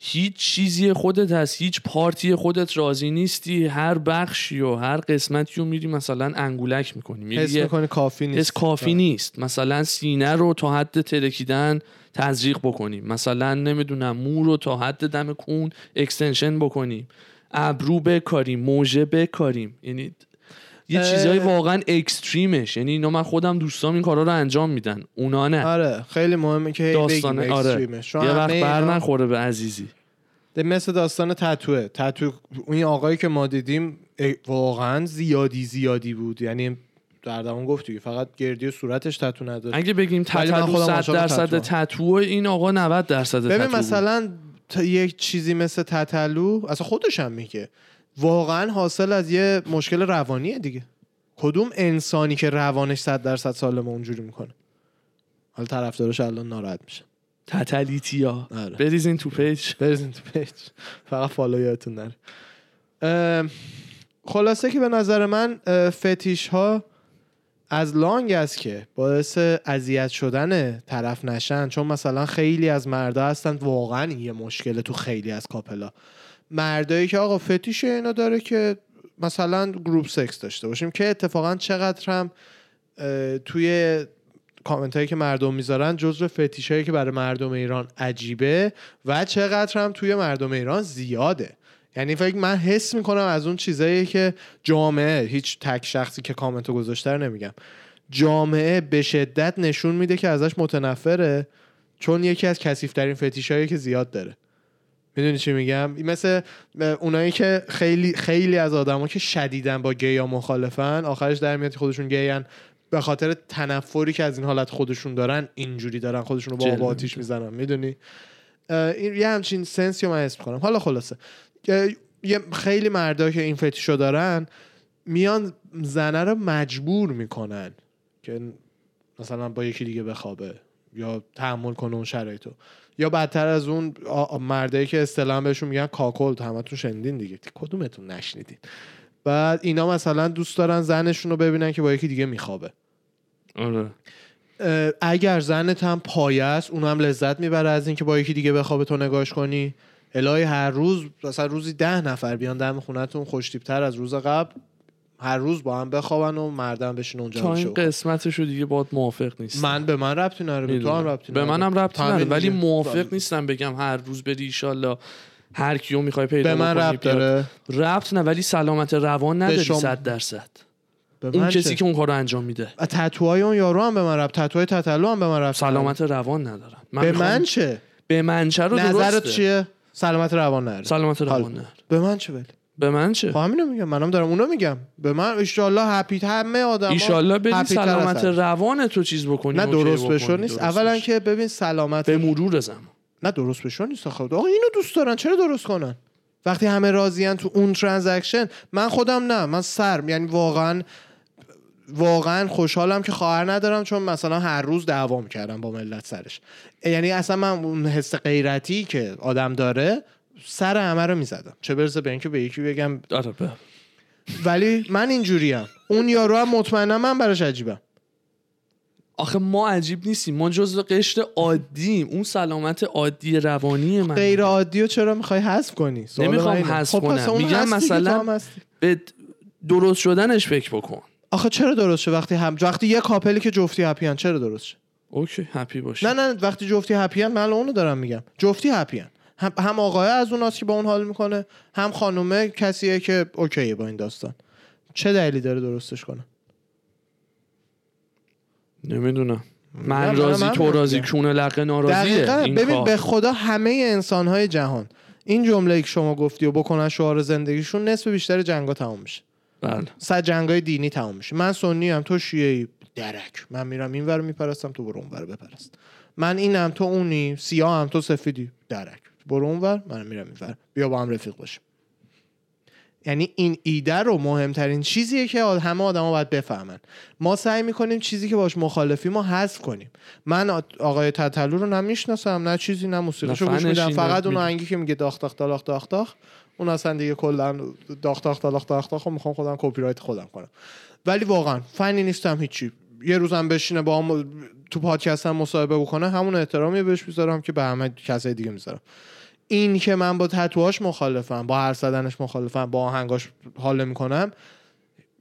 هیچ چیزی خودت هست هیچ part ی خودت راضی نیستی هر بخشی و هر قسمتی رو میری مثلا انگولک می‌کنی میری حس می‌کنی کافی نیست. حس کافی نیست. مثلا سینه رو تا حد ترکیدن تزریق بکنیم مثلا نمی‌دونم مو رو تا حد دم کون extension بکنیم ابرو بکاریم مژه بکاریم. یعنی یه. چیزای واقعا extreme ش. یعنی اینا من خودم دوستام این کارا رو انجام میدن. اونا نه. آره خیلی مهمه که بگیم آره. یه وقت بر نخوره به عزیزی. ده مثل داستان تتوه. تتو این آقایی که ما دیدیم واقعا زیادی زیادی بود. یعنی در دوام گفت دیگه فقط گردی صورتش تتو نداره. اگه بگیم خودم 100 عاشق درصد. تتو این آقا 90 درصد ببین تتو بود. مثلا یک چیزی مثل تتلو اصلا خودش هم میگه. واقعا حاصل از یه مشکل روانیه دیگه. کدوم انسانی که روانش صد درصد سالمه اونجوری می‌کنه؟ حالا طرفدارش الان ناراحت میشه. تتلیتیا آره. بریزین تو page بریزین تو page فقط follow یادتون نره خلاصه که به نظر من فتیش ها از لانگ است که باعث اذیت شدن طرف نشن. چون مثلا خیلی از مردا هستن واقعا این یه مشکل تو خیلی از کاپلا مردایی که آقا فتیش اینا داره که مثلا گروپ سکس داشته باشیم که اتفاقا چقدر هم توی کامنت هایی که مردم می‌ذارن جزو فتیش هایی که برای مردم ایران عجیبه و چقدر هم توی مردم ایران زیاده. یعنی فکر من حس می‌کنم از اون چیزایی که جامعه هیچ تک شخصی که کامنتو گذاشته رو نمیگم. جامعه به شدت نشون میده که ازش متنفره چون یکی از کثیف‌ترین فتیش هایی که زیاد داره. می‌دونی چی میگم؟ مثل اونایی که خیلی خیلی از آدما که شدیدن با گیا مخالفن آخرش در میاد خودشون گیان به خاطر تنفری که از این حالت خودشون دارن اینجوری دارن خودشون رو با آب آتیش می‌زنن می‌دونی؟ این یه همچین سنسی رو من حس کنم حالا خلاصه. یه خیلی مردا که این فتیشو دارن میان زنه رو مجبور می‌کنن که مثلا با یکی دیگه بخوابه یا تحمل کنه اون شرایطو. یا بدتر از اون مردایی که اصطلاحا بهشون میگن کاکل همتون شنیدین دیگه. کدومتون نشنیدین؟ بعد اینا مثلا دوست دارن زنشون رو ببینن که با یکی دیگه میخوابه. آره. اگر زنت هم پایه است اون هم لذت می‌بره از اینکه با یکی دیگه بخوابه تو نگاش کنی. الهی هر روز مثلا روزی ده نفر بیان دم خونتون خوشتیبتر از روز قبل. هر روز با هم بخوابن و مردم بشین اونجا تا این شو. قسمتشو دیگه باد موافق نیست من به من ربطی نداره به تو هم ربطی به. منم ربطی این ولی. موافق نیستم بگم هر روز بری ایشالله هر کیو می‌خوای پیدا به من ربط. داره. ربط نه ولی سلامت روان نداری شما- صد درصد. به اون من کسی؟ که اون کارو انجام میده. تتوهای اون یارو هم به من ربط تتوهای تتلو هم به من ربط سلامت روان ندارم. من به من چه؟ به من چه رو نظرت چیه؟ سلامت روان نره. سلامت روان. نداره به من چه ولی؟ به من چه؟ خب همینو میگم منم دارم اونو میگم. به من ایشالله هپی همه آدم ایشالله بری سلامت روان تو چیز بکنی نه درست بشو نیست. درست اولا. که ببین سلامت به مرور زمان نه درست بشو نیست آخه. آقا اینو دوست دارن. چرا درست کنن؟ وقتی همه راضیان تو اون ترانزکشن من خودم نه. من سر یعنی واقعا واقعا خوشحالم که خواهر ندارم چون مثلا هر روز دعوا می‌کردم با ملت سرش. یعنی اصلا من اون حس غیرتی که آدم داره سر همه رو می‌زدم. چه برسه به اینکه به یکی بگم آره ولی من اینجوریم. اون یارو هم مطمئنم من براش عجیبم. آخه ما عجیب نیستیم. ما جزو قشر عادیم. اون سلامت عادی روانی من. غیر عادی رو چرا می‌خوای حذف کنی؟ نمی‌خوام. حذف خب کنم. میگم مثلا-. به درست شدنش فکر بکن. آخه چرا درست شه وقتی هم وقتی یه کاپلی که جفتی هپیان چرا درست شه؟ اوکی هپی باشه نه نه وقتی جفتی هپیان من اونو دارم میگم. جفتی هپیان هم, هم آقای از اوناست که با اون حال می‌کنه هم خانومه کسیه که اوکیه با این داستان. چه دلیلی داره درستش کنه؟ نمی‌دونم. من راضی تو راضی. کونه لقه ناراضیه. دقیقا. این ببین کار. به خدا همه انسانهای جهان این جمله که شما گفتی و بکنن شعار زندگیشون نصف بیشتر جنگا تمام میشه. بله. صد جنگای دینی تمام میشه. من سنی هم تو شیعه درک. من میرم این ور میپرستم تو برو اون ور بپرست. من اینم تو اونی. سیاه هم تو سفیدی. درک. برو اون ور من میرم این ور بیا با هم رفیق باشیم. یعنی این ایده رو مهمترین چیزیه که همه آدما باید بفهمن. ما سعی می‌کنیم چیزی که باش مخالفی ما حذف کنیم. من آقای تتلو رو نه می‌شناسم نه چیزی نه موسیقیشو گوش میدم. فقط اون. آهنگی که میگه داخ داخ داخ داخ داخ اون اصلا دیگه کلا داخ داخ داخ داخ داخ می‌خوام خودم کپی رایت خودم کنم. ولی واقعا فنی نیستم هیچی. یه روزم بشینه با هم تو پادکست هم مصاحبه بکنه همون احترامی بهش می‌ذارم که به همه کسای دیگه می‌ذارم. این که من با تتوهاش مخالفم با حرف زدنش مخالفم با آهنگاش حال می‌کنم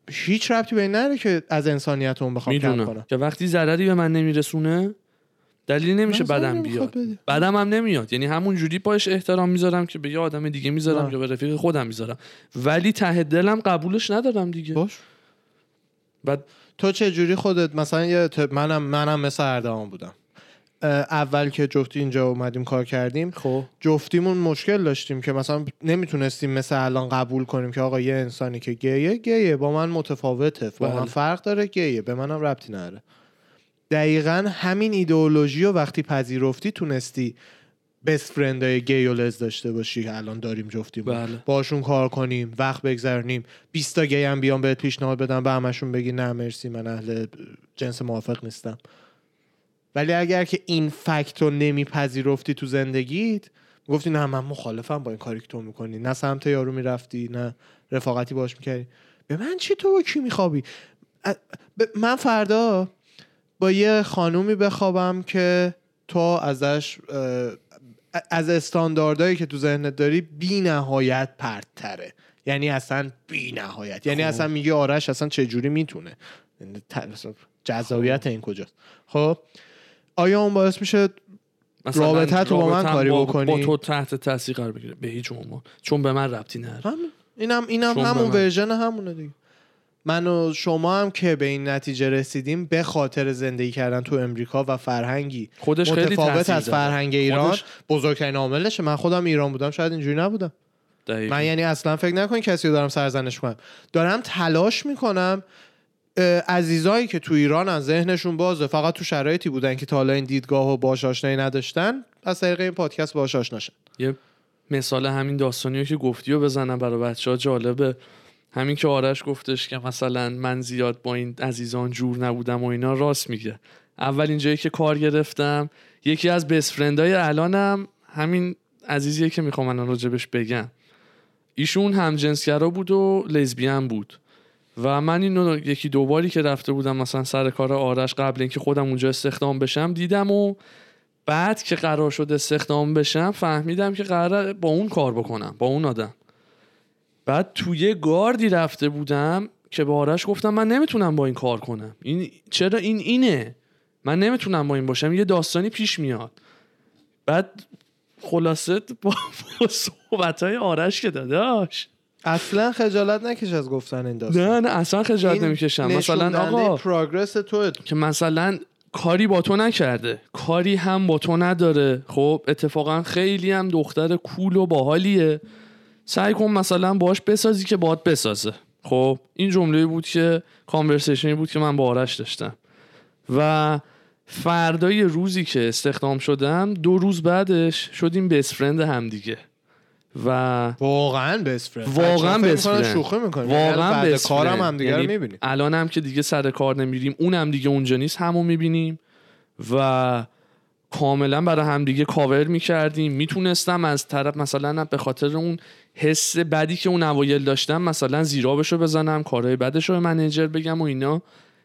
هیچ ربطی به این نره که از انسانیت اون بخوام کم کنم. که وقتی ضرری به من نمیرسونه دلیلی نمیشه بدم بیاد. بدم هم نمیاد. یعنی همون جوری باش احترام می‌ذارم که به یه آدم دیگه می‌ذارم. یا به رفیق خودم می‌ذارم. ولی ته دلم قبولش ندارم دیگه. باش. بعد تو چه جوری خودت مثلا یه منم منم مثل اردوان بودم. اول که جفتی اینجا اومدیم کار کردیم خب. جفتیمون مشکل داشتیم که مثلا نمی‌تونستیم مثل الان قبول کنیم که آقا یه انسانی که گیه گیه با من متفاوته با من بله. فرق داره گیه به منم ربطی نداره. دقیقا همین ایدئولوژی رو وقتی پذیرفتی تونستی بست فرندای گی و لز داشته باشی که الان داریم جفتیم بله. باشون کار کنیم وقت بگذرونیم 20 تا گی هم بیان بهت پیشنهاد بدم به همشون بگی نه مرسی من اهل جنس موافق نیستم. ولی اگر که این فکت رو نمیپذیرفتی تو زندگیت گفتی نه من مخالفم با این کاری که تو می‌کنی. نه سمت یارو می‌رفتی نه رفاقتی باش می‌کردی. به من چی تو با کی میخوابی؟ من فردا با یه خانومی بخوابم که تو ازش از استانداردهایی که تو ذهنت داری بی نهایت پرتره یعنی اصلا بی نهایت یعنی خب. اصلا میگه آرش اصلا چه جوری می‌تونه؟ یعنی ت- اصلا جذابیت این کجاست؟ خب؟ آیا اون باعث میشه مثلا رابطه تو با من کاری بکنی؟ با تو تحت تاثیر قرار بگیره. به هیچ عنوان. چون به من ربطی نداره. همین. اینم اینم همون ورژن همونه دیگه. من و شما هم که به این نتیجه رسیدیم به خاطر زندگی کردن تو امریکا و فرهنگی. خودش خیلی متفاوت از. فرهنگ ایران خودش- بزرگترین عاملشه. من خودم ایران بودم شاید اینجوری نبودم. دقیقاً. من یعنی اصلا فکر نکن کسی رو دارم سرزنش کنم دارم تلاش می‌کنم عزیزایی که تو ایران از ذهنشون بازه. فقط تو شرایطی بودن که تا حالا این دیدگاه و باش آشنایی نداشتن از طریق این پادکست باش آشناشن یه مثال همین داستانی که گفتی و بزنم برای بچه ها جالبه. همین که آرش گفتش که مثلا من زیاد با این عزیزان جور نبودم و اینا راست میگه. اولین جایی که کار گرفتم یکی از بست فرندای الانم همین عزیزیه که می‌خوام الان راجبش بگم. ایشون هم جنسگرا بود و لزبیان بود. و من اینو یکی دو باری که رفته بودم مثلا سر کار آرش قبل اینکه خودم اونجا استخدام بشم دیدم و بعد که قرار شد استخدام بشم فهمیدم که قرار با اون کار بکنم با اون آدم. بعد توی گاردی رفته بودم که به آرش گفتم من نمی‌تونم با این کار کنم. این چرا این اینه؟ من نمی‌تونم با این باشم. یه داستانی پیش میاد. بعد خلاصه با, با صحبت های آرش که داداش. اصلا خجالت نکش از گفتن این داستان. نه نه اصلا خجالت نمی‌کشم. مثلا آقا پروگرس تو که مثلا کاری با تو نکرده. کاری هم با تو نداره. خب اتفاقا خیلی هم دختر کول و باحالیه. سعی کن مثلا باش بسازی که باید بسازه. خب این جمله بود که کانورسیشنی بود که من با آرش داشتم. و فردای روزی که استخدام شدم دو روز بعدش شدیم بیست فرند هم دیگه. و واقعا بست فرند واقعا friend. شوخی می‌کنیم واقعا بعد best کارم. هم دیگه رو یعنی می‌بینیم الان هم که دیگه سر کار نمیریم اون هم دیگه اونجا نیست همو می‌بینیم. و کاملا برای همدیگه کاور می‌کردیم. می‌تونستم از طرف مثلا به خاطر اون حس بدی که اون اوایل داشتم مثلا زیرابشو بزنم کارهای بدشو به منیجر بگم و اینا.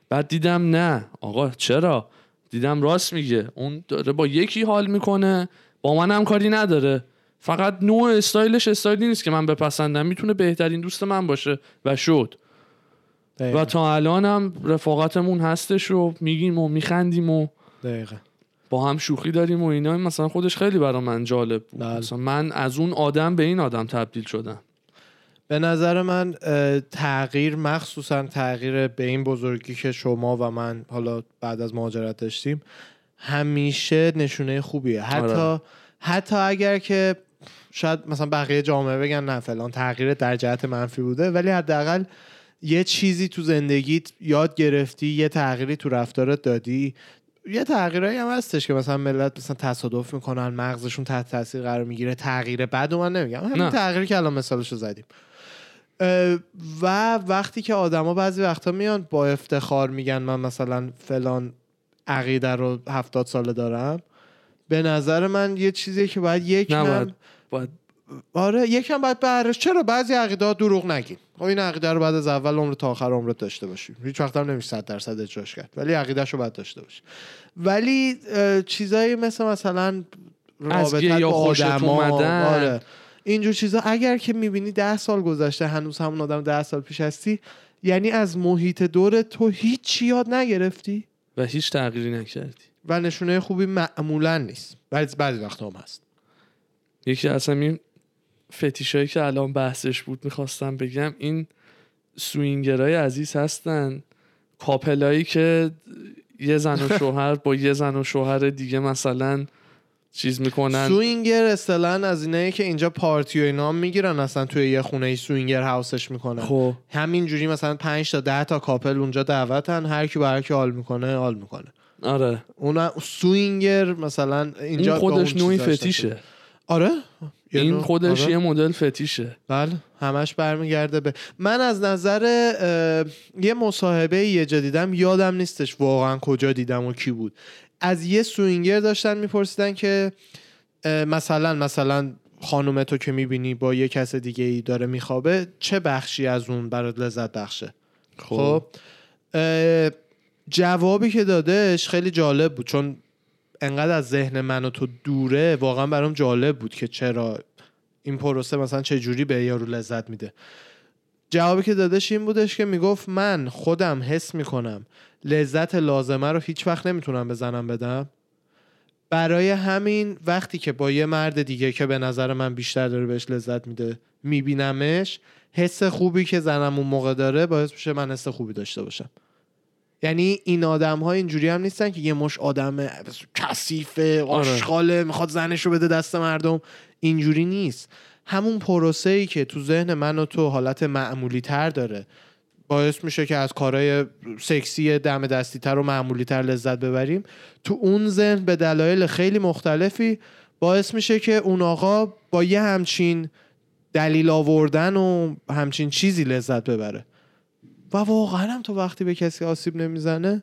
بعد دیدم نه. آقا چرا؟ دیدم راست میگه. اون داره با یکی حال می‌کنه. با من هم کاری نداره. فقط نوع استایلش استایلی نیست که من بپسندم می‌تونه بهترین دوست من باشه و شد دقیقاً. و تا الان هم رفاقتمون هستش و میگیم و میخندیم و دقیقاً. با هم شوخی داریم و اینا مثلا خودش خیلی برا من جالب بود بله. مثلا من از اون آدم به این آدم تبدیل شدم به نظر من تغییر مخصوصا تغییر به این بزرگی که شما و من حالا بعد از مهاجرت داشتیم همیشه نشونه خوبیه حتی آره. حتی اگر که شاید مثلا بقیه جامعه بگن نه فلان تغییر در جهت منفی بوده ولی حداقل یه چیزی تو زندگیت یاد گرفتی یه تغییری تو رفتارت دادی یه تغییرایی هم هستش که مثلا ملت مثلا تصادف می‌کنن مغزشون تحت تاثیر قرار می‌گیره تغییر بعد من نمیگم همین. تغییری که الان مثالشو زدیم و وقتی که آدما بعضی وقتا میان با افتخار میگن من مثلا فلان عقیده رو هفتاد ساله دارم به نظر من یه چیزیه که باید یک نباید. باید آره یکم باید برش چرا بعضی عقیده ها دروغ نگین؟ خب این عقیده رو بعد از اول عمر تا آخر عمرت داشته باشی هیچ وقت هم نمیشه 100 درصد اجراش کرد. ولی عقیدهش رو باید داشته باشی ولی چیزایی مثل مثلا رابطه با آدما اومدن. آره. اینجور چیزا اگر که می‌بینی ده سال گذشته هنوز همون آدم ده سال پیش هستی یعنی از محیط دور تو هیچ یاد نگرفتی؟ و هیچ تغییری نکردی. و نشونه خوبی معمولا نیست. بعضی بعضی وقتا هم هست. یکی از همین فتیشایی که الان بحثش بود می‌خواستم بگم این swinger ای عزیز هستن. couple ایی که یه زن و شوهر با یه زن و شوهر دیگه مثلا چیز می‌کنن. swinger اصطلاحا از اینه که اینجا پارتی و اینا می‌گیرن اصلا توی یه خونه ای swinger house ش می‌کنن. خب. همینجوری مثلا 5 تا 10 تا couple اونجا دعوتن هر کی هر کی حال می‌کنه حال می‌کنه. آره. اون swinger مثلا اینجا اون خودش نوعی فتیشه. آره؟ این خودش آره. یه مدل فتیشه. بله همش برمیگرده به من از نظر یه مصاحبه یه جا دیدم یادم نیستش واقعا کجا دیدم و کی بود. از یه سوینگر داشتن میپرسیدن که مثلا مثلا خانوم تو که می‌بینی با یه کس دیگه ای داره میخوابه چه بخشی از اون برات لذت بخشه؟ خب. اه، جوابی که دادش خیلی جالب بود چون انقدر از ذهن من و تو دوره واقعا برام جالب بود که چرا این پروسه مثلا چه جوری به یارو لذت میده. جوابی که دادش این بودش که می‌گفت من خودم حس می‌کنم لذت لازمه رو هیچ وقت نمی‌تونم بزنم بدم. برای همین وقتی که با یه مرد دیگه که به نظر من بیشتر داره بهش لذت میده میبینمش حس خوبی که زنم اون موقع داره باعث میشه من حس خوبی داشته باشم. یعنی این آدم ها اینجوری هم نیستن که یه مش آدم کثیفه آشغاله می‌خواد زنش رو بده دست مردم. اینجوری نیست. همون پروسه ای که تو ذهن من و تو حالت معمولی تر داره. باعث میشه که از کارهای سکسی دم دستی تر و معمولی تر لذت ببریم. تو اون ذهن به دلایل خیلی مختلفی باعث میشه که اون آقا با یه همچین دلیل آوردن و همچین چیزی لذت ببره. و واقعا هم تو وقتی به کسی آسیب نمی‌زنه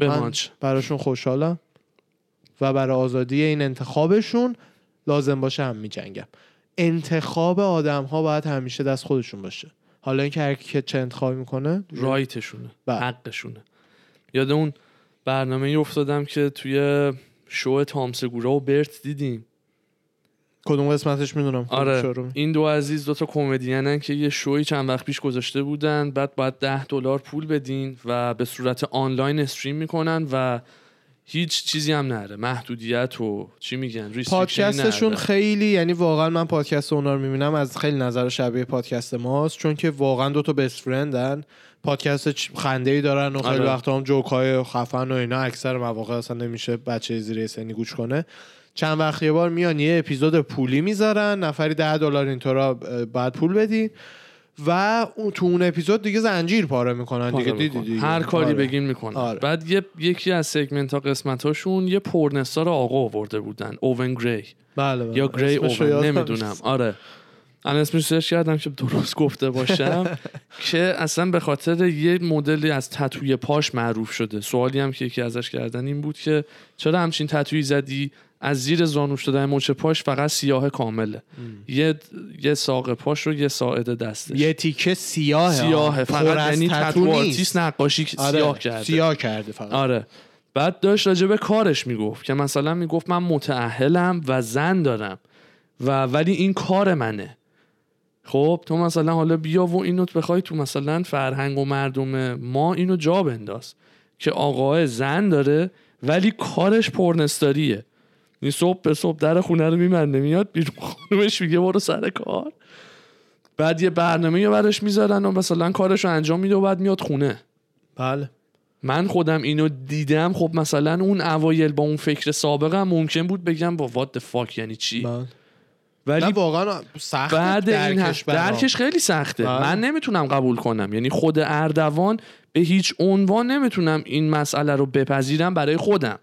من براشون خوشحالم و برای آزادی این انتخابشون لازم باشه هم میجنگم انتخاب آدم ها باید همیشه دست خودشون باشه. حالا اینکه هر کی که چه انتخابی می‌کنه رایتشونه بله. حقشونه. یاد اون برنامه ای افتادم که توی شو تامسگورا و برت دیدیم. کدوم قسمتش می‌دونم. آره. این دو عزیز دوتا کمدینن که یه شوی چند وقت پیش گذاشته بودن بعد باید ده دلار پول بدین و به صورت آنلاین استریم می‌کنن و هیچ چیزی هم نره. محدودیت و چی میگن؟ پادکستشون. خیلی یعنی واقعا من پادکست اونا رو می‌بینم از خیلی نظر شبیه پادکست ماست چون که واقعا دو تا بست فرندن پادکست خنده ای دارن و خیلی آره. وقتا هم جوک های خفن و اینا اکثر مواقع اصلا نمیشه بچه زیر سنی گوش کنه. چند وقت یه بار میان یه اپیزود پولی می‌ذارن نفری ده دلار اینطورا بعد پول بدی و تو اون اپیزود دیگه زنجیر پاره می‌کنن دیگه. دیدی می‌کنن. دیگه. هر کاری آره. بگین می‌کنن. آره. بعد یه یکی از سگمنت ها قسمت هاشون یه پورنستار آقا آورده بودن. اوون گری بله بله. یا گری اوون نمی‌دونم. آره. الان اسمش سرچ کردم که درست گفته باشم. که اصلا به خاطر یه مدلی از تتوی پاش معروف شده. سوالی هم که یکی ازش کردن این بود که چرا همچین تتویی زدی؟ از زیر زانوش دادن مچ پاش فقط سیاه کامله. یه یه ساق پاش رو یه ساعد دستش. یه تیکه سیاه سیاهه. پر فقط یعنی تتو. آرتیست نقاشی آره، سیاه کرده. سیاه کرده فقط. آره. بعد داشت راجع به کارش می‌گفت که مثلا می‌گفت من متأهلم و زن دارم و ولی این کار منه. خب تو مثلا حالا بیا و اینو بخوای تو مثلا فرهنگ و مردم ما اینو جا بنداز که آقای زن داره ولی کارش پرنستاریه. این صبح به صبح در خونه رو میمنده میاد بیرون خانومش میگه برو سر کار. بعد یه برنامه رو برش می‌ذارن و مثلا کارش رو انجام میده و بعد میاد خونه. بله. من خودم اینو دیدم خب مثلا اون اوایل با اون فکر سابقم ممکن بود بگم با وات فاک یعنی چی؟ بله. ولی واقعا سخت بعد این درکش برام. درکش خیلی سخته. بله. من نمی‌تونم قبول کنم. یعنی خود اردوان به هیچ عنوان نمی‌تونم این مسئله رو بپذیرم برای خودم.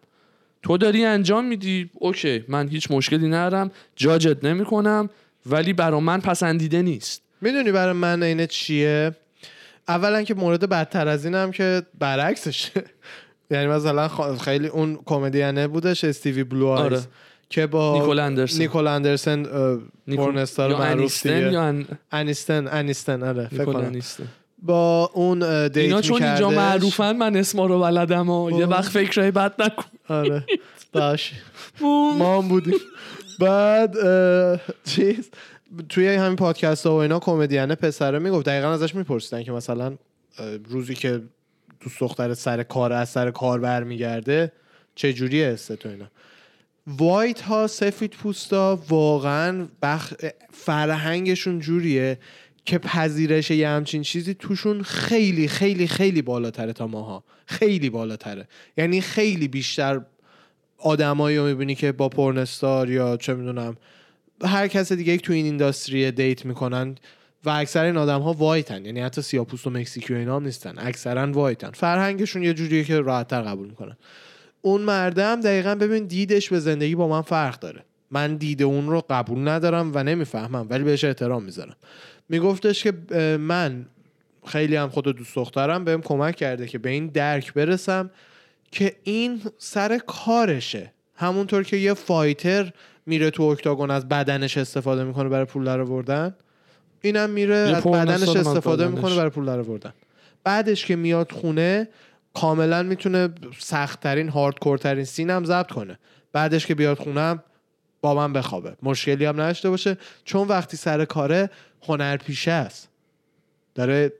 تو داری انجام میدی اوکی من هیچ مشکلی ندارم جاجت نمی‌کنم ولی برا من پسندیده نیست می‌دونی برای من اینه چیه اولا که مورد بدتر از اینم که برعکسشه یعنی مثلا خیلی اون کمدینه بودش استیوی بلو آره. که با نیکول اندرسن. نیکول اندرسن پورنستار یا معروف انیستن دیگه. انیستن انیستن آره فکر کنم. با اون دیت اینا چون اینجا. معروفن من اسما رو بلدم و یه. وقت فکرهای بد نکن. آره. باش. ما هم بودیم. بعد چیز توی همین پادکست ها و اینا کمدینه پسره می‌گفت دقیقا ازش میپرسیدن که مثلا روزی که دوست دختر سر کار از سر کار برمیگرده چه جوری حسه تو اینا؟ وایت ها سفید پوستا واقعا بخ... فرهنگشون جوریه. که پذیرش یه همچین چیزی توشون خیلی خیلی خیلی بالاتره تا ماها. خیلی بالاتره. یعنی خیلی بیشتر آدمایی رو می‌بینی که با porn star یا چه می‌دونم هر کس دیگه تو این industry date می‌کنن و اکثر این آدم ها white ن. یعنی حتی سیاپوست و مکزیکی و اینا هم نیستن. اکثرا white ن. فرهنگشون یه جوریه که راحتتر قبول می‌کنن. اون مردم دقیقا ببین دیدش به زندگی با من فرق داره. من دید اون رو قبول ندارم و نمی‌فهمم ولی بهش احترام می‌ذارم. میگفتش که من خیلی هم خود دوست دخترم بهم کمک کرده که به این درک برسم که این سر کارشه. همونطور که یه فایتر میره تو اکتاگون از بدنش استفاده می‌کنه برای پول در آوردن اینم میره از بدنش استفاده. می‌کنه برای پول در آوردن بعدش که میاد خونه کاملا می‌تونه سختترین هاردکورترین سین هم ضبط کنه. بعدش که بیاد خونه با من بخوابه. مشکلی هم نداشته باشه. چون وقتی سر کاره هنرپیشه است داره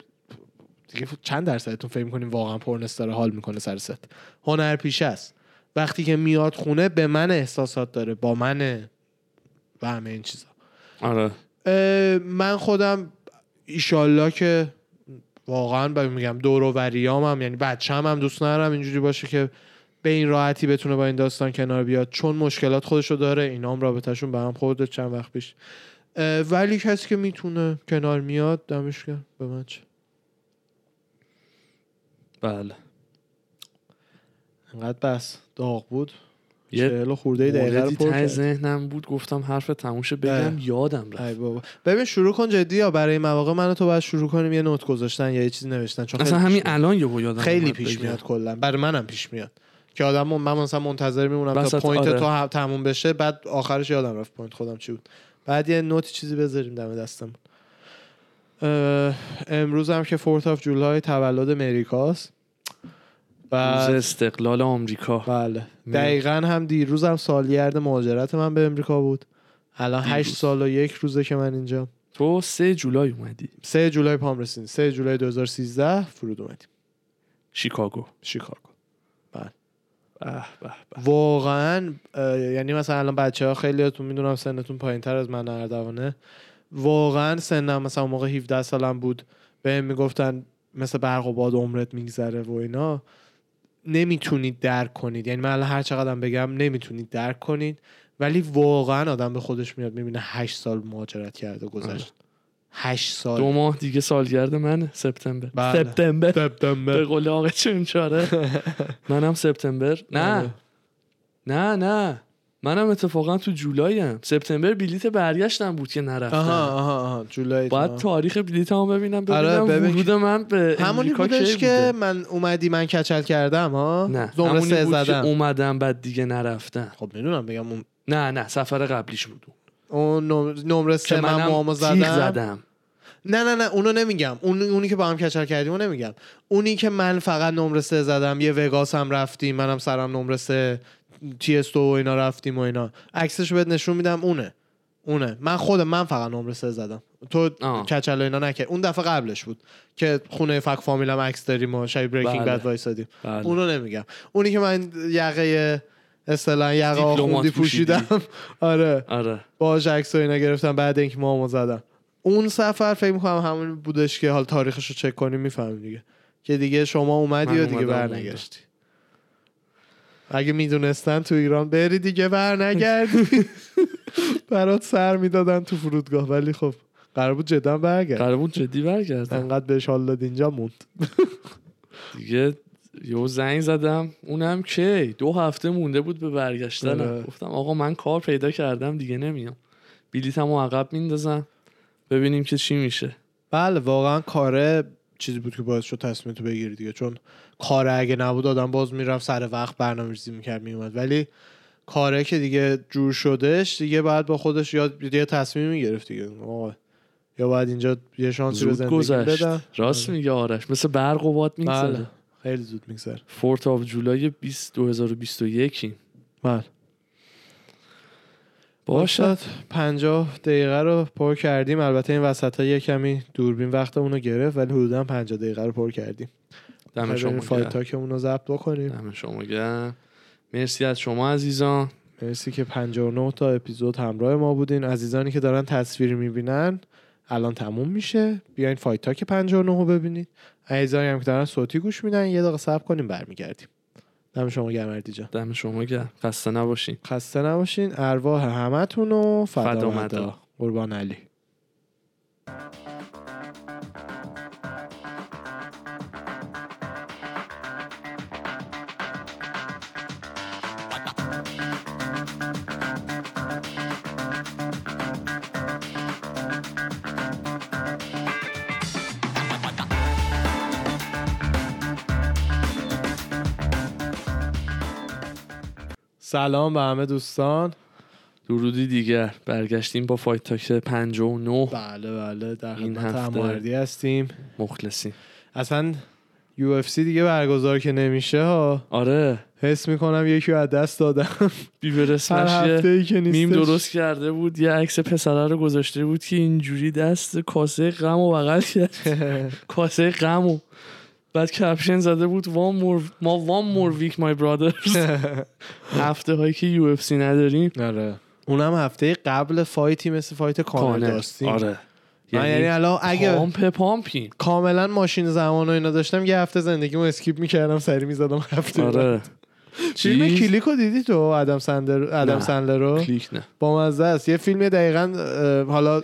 دیگه چند درصدتون فکر می‌کنین واقعا پورنس داره حال می‌کنه سر ست؟ هنرپیشه است وقتی که میاد خونه به من احساسات داره با منه و همه این چیزا. آره. من خودم ایشالله که واقعا با میگم دور و بریام هم یعنی بچم هم دوست ندارم اینجوری باشه که به این راحتی بتونه با این داستان کنار بیاد چون مشکلات خودشو داره اینا هم رابطهشون به هم خورده چند وقت پیش. ولی کسی که می‌تونه کنار میاد دمش گرم. به من چه بله. انقدر بس. داغ بود. یه چهل خورده دقیقه رو پر کرد. ذهنم بود. گفتم حرف تموشه بگم اه. یادم ای رفت. بابا. ببین شروع کن جدی یا برای مواقع من و تو باید شروع کنیم یه note گذاشتن یا یه چیزی نوشتن. چون اصلا همین. الان یهو یادم خیلی پیش بگم. میاد کلا. برای منم پیش میاد. که آدم من مثلا منتظر میمونم تا point آره. تو تموم بشه بعد آخرش یادم رفت point خودم چی بود. بعد یه note چیزی بذاریم دم دستمون. امروز هم که Fourth of July تولد امریکاست روز بعد استقلال آمریکا. بله. دقیقا هم دیروز هم سالگرد مهاجرت من به امریکا بود. الان. هشت سال و یک روزه که من اینجا. تو سه جولای اومدی. سه جولای پام رسیدیم سه جولای 2013 فرود اومدیم. شیکاگو. شیکاگو. واقعا یعنی مثلا الان بچه ها خیلیاتون می‌دونم سنتون پایین تر از من اردوانه. واقعا سنم مثلا اون موقع 17 سالم بود به می‌گفتن مثل برق و باد عمرت میگذره و اینا. نمی‌تونید درک کنید. یعنی من الان هر چقدرم بگم نمی‌تونید درک کنید. ولی واقعا آدم به خودش میاد می‌بینه 8 سال مهاجرت کرده گذشت. 8 سال. دو ماه دیگه سالگرد منه سپتامبر. بله. سپتامبر. به سپتامبر قول آقا چونچاره. منم سپتامبر. آره. نه نه نه. منم اتفاقا تو جولایم سپتامبر بلیت برگشتم بود که نرفتم. آها آها آها. جولای باید آها. تاریخ بلیت هم ببینم آره، ببینم ببین ورود من به همونی بودش که بوده. من اومدی من کچل کردم ها؟ نه همونی سه بود که زدم. اومدم بعد دیگه نرفتم. خب می‌دونم بگم اون نه نه سفر قبلیش بود اون نم- نمره سه من موامو زدم. زدم. نه نه نه اونو نمیگم. اون اونی که با هم کچل کردیم اونو نمیگم. اونی که من فقط نمره سه زدم یه وگاس هم رفتیم منم سرم نمره سه تی استو و اینا رفتیم و اینا. عکسشو بهت نشون میدم اونه. اونه. من خودم من فقط نمره سه زدم. تو. کچل اینا نکرد. اون دفعه قبلش بود که خونه فک فامیلم عکس داریم و شبیه بریکینگ بله. بد وایسادیم. بله. اونو نمیگم. اونی که من یقه اصطلاحا یقه آخوندی. پوشیدم. آره. آره. باهاش عکس اینا گرفتم بعد اینکه مامو زدم. اون سفر فکر می‌کنم همون بودش که حال تاریخش رو چک کنیم می‌فهمیم دیگه. که دیگه شما اومدی و دیگه برنگشتی. اگه می‌دونستن تو ایران بری دیگه برنگردی. برات سر می‌دادن تو فرودگاه. ولی خب قرار بود جدا برگرد قرار بود جدی برگردم. انقدر بهش حال داد اینجا موند. دیگه یه زنگ زدم. اونم کی؟ دو هفته مونده بود به برگشتنم. آره. گفتم آقا من کار پیدا کردم دیگه نمیام. بلیتمو عقب میندازم. ببینیم که چی میشه. بله واقعا کاره چیزی بود که باعث شد تصمیم تو بگیری دیگه. چون کاره اگه نبود آدم باز می‌رفت سر وقت برنامه ریزی می‌کرد میومد ولی کاره که دیگه جور شدش دیگه باید با خودش یاد یه تصمیم می‌گرفت دیگه. آقا یا باید اینجا یه شانسی به زندگی بدم؟ راست آره. میگه آرش. مثل برق و باد بله. میگذره خیلی زود میگذره. Fourth of July 20 2021 بله. باشد. باشد پنجاه دقیقه رو پر کردیم. البته این وسط ها یه کمی دوربین وقتمون رو گرفت ولی حدودا پنجاه دقیقه رو پر کردیم. دم شما Fight Talk مون رو ضبط بکنیم. دم شما گرم. مرسی از شما عزیزان. مرسی که 59 تا اپیزود همراه ما بودین. عزیزانی که دارن تصویر می‌بینن الان تموم میشه. بیاین فایت تاک 59 رو ببینید. عزیزایی هم که دارن صوتی گوش میدن یه دقیقه صبر کنیم برمیگردیم. دم شما گرم جان. دم شما گرم. خسته نباشین. خسته نباشین. ارواح همتون و فدا فدا. قربان علی. سلام به همه دوستان. درودی دیگر برگشتیم با Fight Talk 59 بله بله. در این خدمت هفته. هستیم. مخلصیم. اصلا UFC دیگه برگزار که نمیشه ها. آره. حس می‌کنم یکی از دست دادم. بیبرس هفته که میم درست کرده بود یه عکس پسره رو گذاشته بود که اینجوری دست کاسه غم و بغل کرد. کاسه غم و بعد caption زده بود one more ما one more week my brothers هفته هایی که UFC نداریم. آره. اونم هفته قبل fight ی مثل fight کانر داشتیم. آره. من یعنی الان اگه pump pump این کاملا ماشین زمان و اینا داشتم یه هفته زندگیمو skip می‌کردم سری می‌زدم هفته آره. فیلم چیز؟ کلیکو دیدی تو ادم سندر ادم نه. سندلر رو؟ کلیک نه. با مزه است. یه فیلم دقیقا حالا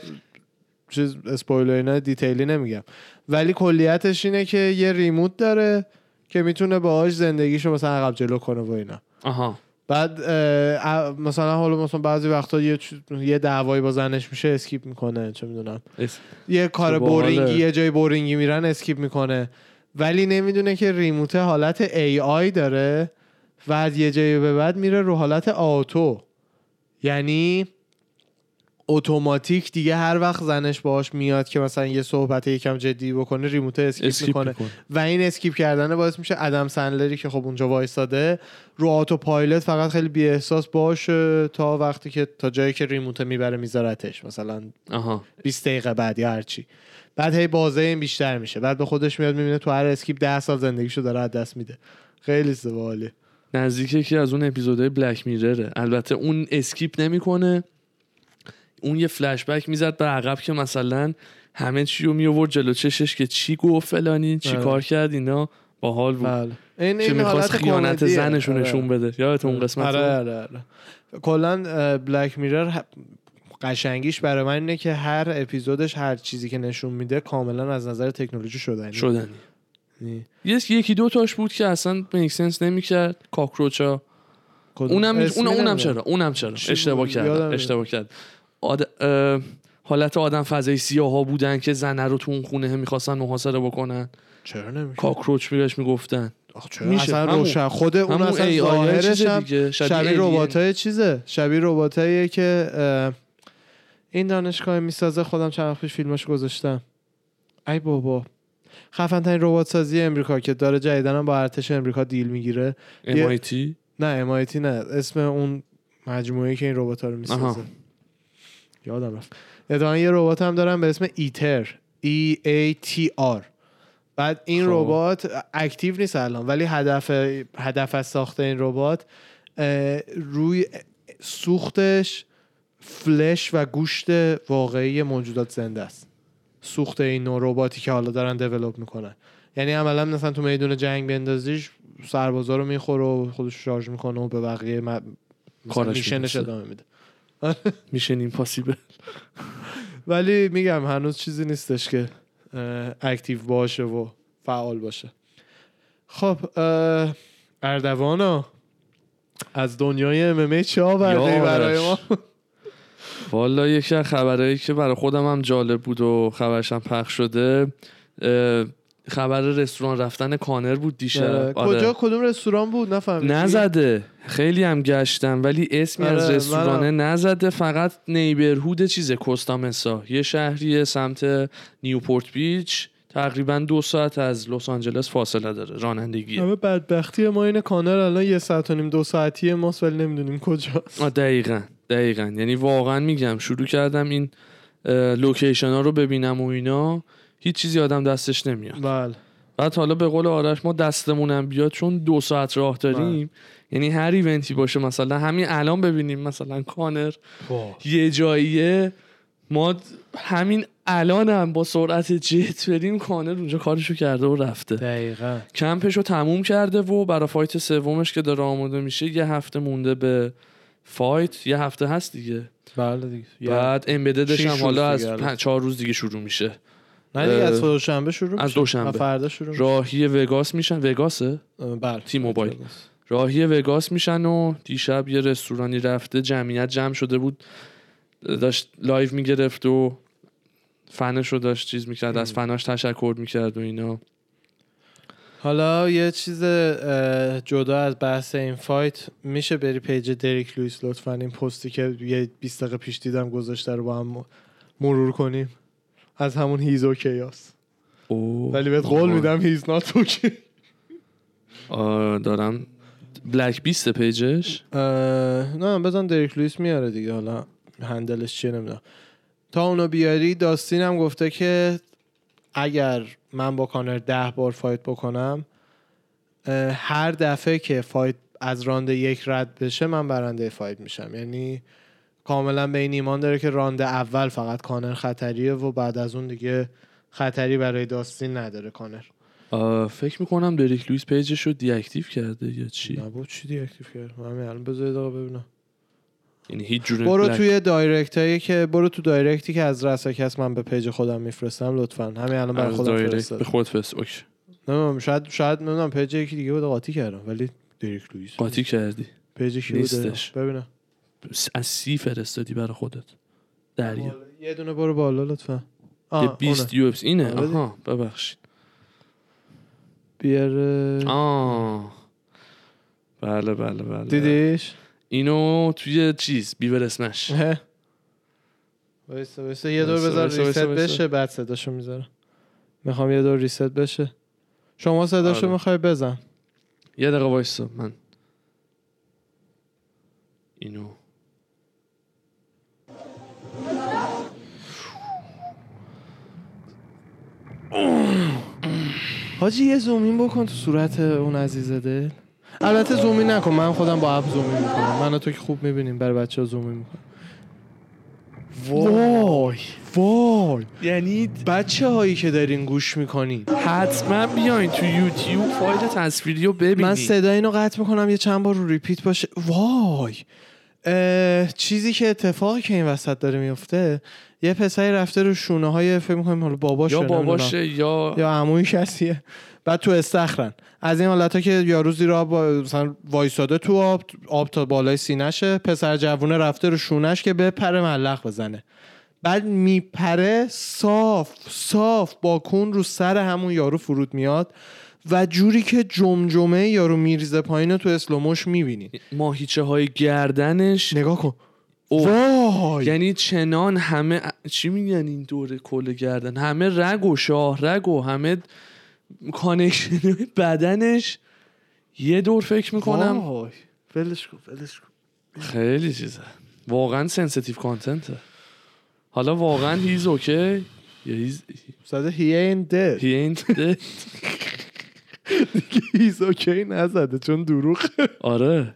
چیز اسپویلر اینا detail ی نمیگم. ولی کلیتش اینه که یه remote داره که می‌تونه باهاش زندگیشو مثلا عقب جلو کنه و اینا. آها. بعد اه، مثلا حالا مثلا بعضی وقتا یه یه دعوایی با زنش میشه skip می‌کنه چه می‌دونم. یه کار. boring ی یه جای boring ی میرن skip می‌کنه. ولی نمی‌دونه که remote حالت AI داره و از یه جایی به بعد میره رو حالت auto. یعنی اتوماتیک دیگه هر وقت زنش باهاش میاد که مثلا یه صحبت یکم جدی بکنه remote skip, skip می‌کنه. می‌کنه. و این skip کردن باعث میشه ادم سندلری که خب اونجا وایساده رو auto pilot فقط خیلی بی احساس باشه تا وقتی که تا جایی که remote می‌بره میذارتش مثلا آها. 20 دقیقه بعد یا هرچی. بعد هی بازه این بیشتر میشه. بعد به خودش میاد می‌بینه تو هر skip 10 سال زندگیشو داره از دست میده. خیلی سواله نزدیک یکی از اون اپیزودهای بلک میرره البته اون اسکیپ نمی‌کنه. اون یه فلش بک می‌زد به عقب که مثلا همه چی رو میورد جلو چشش که چی گفت فلانی چی آره. کار کرد اینا باحال بود بله این که این می‌خواست حالت خیانت. زنش رو آره. نشون بده یادت اون قسمت آره رو؟ آره آره کلا بلک میرر قشنگیش برای من اینه که هر اپیزودش هر چیزی که نشون میده کاملا از نظر تکنولوژی شدنی شدنی یعنی یه یکی دو تاش بود که اصلا میکسنس نمی‌کرد کاکروچا؟ اونم اونم. چرا اونم چرا اشتباه کرد. اشتباه کرد آد... اه، حالت آدم فضای سیاه ها بودن که زنه رو تو اون خونه می‌خواستن محاصره بکنن. چرا نمیشه؟ کاکروچ بهش می‌گفتن. آخ، چرا میشه. اصلا روشن؟ خود اون اصلا ظاهرش هم شبیه شبیه alien. ربات چیزه. شبیه ربات که این دانشگاه می‌سازه خودم چند وقت پیش فیلماش گذاشتم. ای بابا. خفن ترین ربات سازی امریکا که داره جدیدن با ارتش امریکا دیل می‌گیره. یه- MIT نه امایتی نه. اسم اون مجموعه که این ربات ها رو می‌سازه. یادم رفت. اتفاقا یه ربات هم دارم به اسم ایتر. E A T R. بعد این خب. ربات اکتیو نیست الان ولی هدف هدف از ساخت این ربات روی سوختش فلش و گوشت واقعی موجودات زنده است. سوخت این نوع رباتی که حالا دارن دیولپ می‌کنن. یعنی عملا مثلا تو میدون جنگ بندازیش سربازا رو می‌خوره و خودش شارژ می‌کنه و به بقیه م... میشنش. ادامه میده. میشن این پاسیبل ولی میگم هنوز چیزی نیستش که اکتیو باشه و فعال باشه. خب اردوانا از دنیای ام چه آوردی یا برای. ما؟ والا یکی از خبرهایی که برای خودم هم جالب بود و خبرش هم پخش شده خبر رستوران رفتن کانر بود دیشب. آره. آره. کجا؟ کدوم رستوران بود؟ نفهمیدی نزده. خیلی هم گشتم ولی اسمی از آره، رستورانه نزده. فقط نیبرهود چیزه کوستامسا یه شهری سمت نیوپورت بیچ. تقریبا دو ساعت از لس آنجلس فاصله داره. رانندگی. همه بدبختی ما اینه کانر الان یه ساعت و نیم دو ساعتی ماست ولی نمی‌دونیم کجاست. دقیقا. دقیقا. یعنی واقعا میگم شروع کردم این location ها رو ببینم و اینا. هیچ چیزی آدم دستش نمیاد. بله. بعد حالا به قول آرش ما دستمونم بیاد چون دو ساعت راه داریم یعنی هر event ی باشه مثلا همین الان ببینیم مثلا کانر یه جاییه ما همین الان هم با سرعت جت بریم کانر اونجا کارشو کرده و رفته. دقیقا. کمپشو تموم کرده و برای fight سومش که داره آماده میشه یه هفته مونده به fight یه هفته هست دیگه. بله دیگه. بعد Embedded ش هم حالا از چهار روز دیگه شروع میشه. نه دیگه از دوشنبه شروع از. دوشنبه. فردا شروع. راهی وگاس میشن وگاسه بله T-Mobile. راهی وگاس میشن و دیشب یه رستورانی رفته جمعیت جمع شده بود داشت live می‌گرفت و فنش رو داشت چیز می‌کرد از فناش تشکر می‌کرد و اینا حالا یه چیز جدا از بحث این fight میشه بری page دریک لویس لطفا این پستی که یه 20 دقیقه پیش دیدم گذاشته رو با هم مرور کنیم از همون he's okay اس اوه. ولی بهت قول. میدم he's not okay دارم Black Beast page ش نه بزن دریک لویس میاره دیگه حالا handle ش چیه نمی‌دونم تا اونو بیاری داستین هم گفته که اگر من با کانر ده بار fight بکنم هر دفعه که fight از راند یک رد بشه من برنده fight میشم یعنی کاملا به این ایمان داره که راند اول فقط کانر خطریه و بعد از اون دیگه خطری برای داستین نداره کانر. فکر می‌کنم دریک لویس page ش رو deactive کرده یا چی؟ نه با چی deactive کرد؟ من همین الان بذار یه دقیقه ببینم. یعنی هیچ جور برو توی direct هایی که برو تو direct ی که از رساکس من به پیج خودم میفرستم لطفا. همین الان برای خودم دایرکت به خود فرست اوکی. نمی‌دونم شاید شاید نمی‌دونم پیج یکی دیگه بود قاطی کردم ولی دریک لوئیس. قاطی کردی. پیج کی بوده نیستش. ببینم. از سی فرستادی برای خودت. دریا. یه دونه برو بالا لطفا. یه آه 20 یو اف اینه؟ آره. آها ببخشید. بیار آه. بله بله بله. دیدیش؟ اینو توی چیز بیور اسمش. وایسا وایسا یه دور بذار ریست. بشه بعد صداشو می‌ذارم. می‌خوام یه دور ریست بشه. شما صداشو آره. می‌خوای بزن. یه دقیقه وایسا من اینو حاجی یه زومین بکن تو صورت اون عزیزه دل. البته زومین نکن من خودم با اپ زومین می‌کنم. من تو که خوب می‌بینیم برای بچه ها زومین می‌کنم. وای وای. یعنی بچه هایی که دارین گوش می‌کنین. حتما بیاین تو یوتیوب فایل تصویری رو ببینید من صدا اینو قطع می‌کنم یه چند بار رو ریپیت باشه. وای. چیزی که اتفاقی که این وسط داره میفته یه پسری رفته رو شونه های فکر می‌کنیم حالا باباشه یا. باباشه یا یا عموی کسیه بعد تو استخرن. از این حالت که یارو زیر آب مثلا وایساده تو آب آب تا بالای سینشه پسر جوونه رفته رو شونش که بپره ملق بزنه. بعد میپره صاف صاف با کون رو سر همون یارو فرود میاد و جوری که جمجمه یارو میریزه پایین تو اسلوموش می‌بینی. ماهیچه های گردنش. نگاه کن. وای. یعنی چنان همه چی میگن این دوره کل گردن؟ همه رگ و شاه رگ و همه connection بدنش. یه دور فکر می‌کنم. وای. ولش کن ولش کن. خیلی چیزه. واقعا sensitive content ه حالا واقعا he's okay یا he's dead he ain't dead. he ain't dead. he's okay نزده چون دروغ. آره.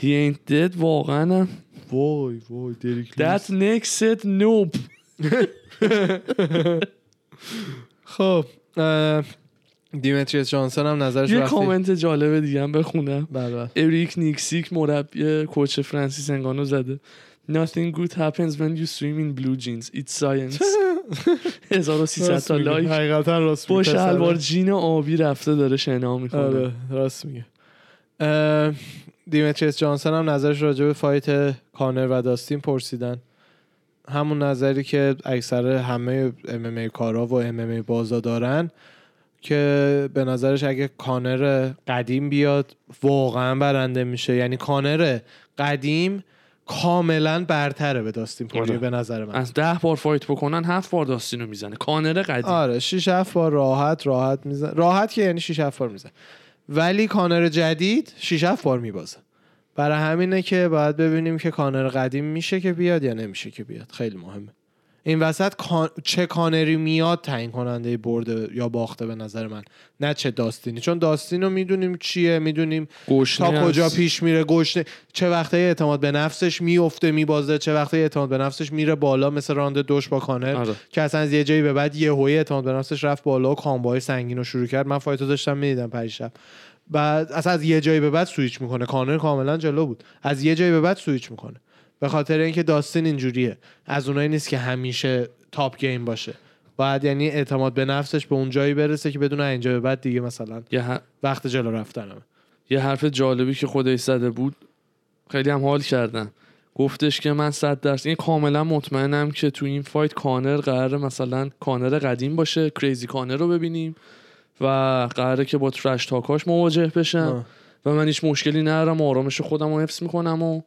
he ain't dead واقعا. هم. وای وای دریک that neck said nope خب دیمتریس جانسون هم نظرش یه کامنت جالب دیگه هم بخونم بله بله. اریک نیکسیک مربی coach فرانسیس انگانو زده Nothing good happens when you swim in blue jeans. It's science. 1300 راست تا. like حقیقتا راست با. شلوار جین آبی رفته داره شنا می‌کنه آره راست میگه دیمتریس جانسون هم نظرش راجع به fight کانر و داستین پرسیدن. همون نظری که اکثر همه MMA کارا و MMA بازا دارن که به نظرش اگه کانر قدیم بیاد واقعا برنده میشه. یعنی کانر قدیم کاملا برتره به داستین پوریه آره. به نظر من. از ده بار fight بکنن هفت بار داستینو می‌زنه. کانر قدیم. آره 6 7 بار راحت راحت میزن. راحت که یعنی 6 7 بار میزن ولی کانر جدید 6 7 بار میبازه. برای همینه که باید ببینیم که کانر قدیم میشه که بیاد یا نمیشه که بیاد. خیلی مهمه. این وسط کان... چه کانری میاد تعیین کننده برده یا باخته به نظر من. نه چه داستینی. چون داستین رو می‌دونیم چیه می‌دونیم تا کجا. پیش میره گشنه چه وقتایی اعتماد به نفسش میفته میبازه چه وقتایی اعتماد به نفسش میره بالا مثل راند دوش با کانر آره. که اصلا از یه جایی به بعد یه هوی اعتماد به نفسش رفت بالا و combo ای سنگین رو شروع کرد. من fight و داشتم می‌دیدم پریشب بعد اصلا از یه جایی به بعد سویچ می‌کنه. کانر کاملا جلو بود. از یه جایی به بعد سویچ می‌کنه. به خاطر اینکه داستین اینجوریه. از اونایی نیست که همیشه top game باشه. باید یعنی اعتماد به نفسش به اون جایی برسه که بدون اینجا به بعد دیگه مثلا یه, وقت جلو رفتنمه. یه حرف جالبی که خودش زده بود خیلی هم حال کردم گفتش که من صد درصد این کاملا مطمئنم که تو این fight کانر قراره مثلا کانر قدیم باشه crazy کانر رو ببینیم و قراره که با trash talk اش مواجه بشم آه. و من هیچ مشکلی ندارم آرامش خودم رو حفظ می‌کنم و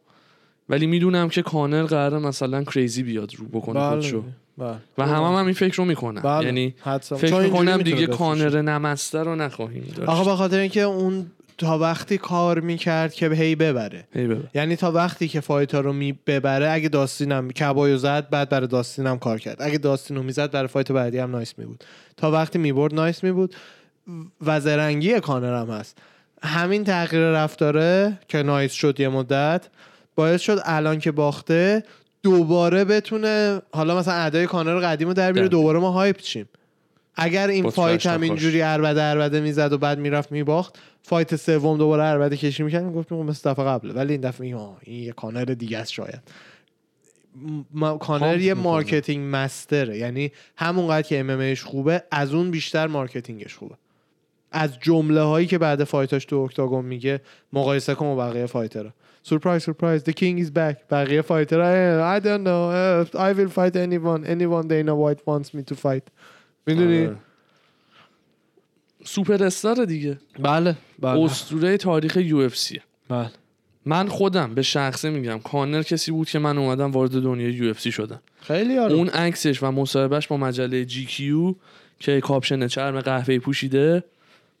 ولی می‌دونم که کانر قراره مثلا crazy بیاد رو بکنه خودشو بله. و همه هم, هم این فکر رو می‌کنم بله. یعنی. چون فکر می‌کنم دیگه. کانر نمسته رو نخواهیم داشت آقا به خاطر اینکه اون تا وقتی کار می‌کرد که هی ببره هی ببر. یعنی تا وقتی که fight ا رو می ببره اگه داستینم کبایو زد بعد برای داستینم کار کرد اگه داستین رو می‌زد برای fight بعدی هم nice می بود تا وقتی می‌برد nice می بود و زرنگی کانر هم هست همین تغییر رفتاره که nice شد یه مدت باعث شد الان که باخته دوباره بتونه حالا مثلا ادای کانر قدیم رو در بیاره دوباره ما hype شیم. اگر این fight هم. اینجوری عربده عربده می‌زد و بعد می‌رفت میباخت fight سوم دوباره عربده کشی می‌کرد می‌گفت مثل دفعه قبله. ولی این دفعه این, این یه کانر دیگه است شاید. ما کانر یه می‌کنه. marketing master ه. یعنی همونقدر که MMA خوبه از اون بیشتر marketing ش خوبه. از جمله هایی که بعد fight اش تو octagon میگه مقایسه کن با بقیه fighter ها. Surprise surprise the king is back. بقیه fighter ها I don't know. Uh, I will fight anyone. Anyone Dana White wants me to fight. می‌دونی؟ آره. سوپر استار دیگه. بله بله. اسطوره تاریخ UFC. بله. من خودم به شخصه میگم. کانر کسی بود که من اومدم وارد دنیای UFC شدم. خیلی آره اون عکسش و مصاحبهش با مجله GQ که کاپشن چرم قهوه‌ای پوشیده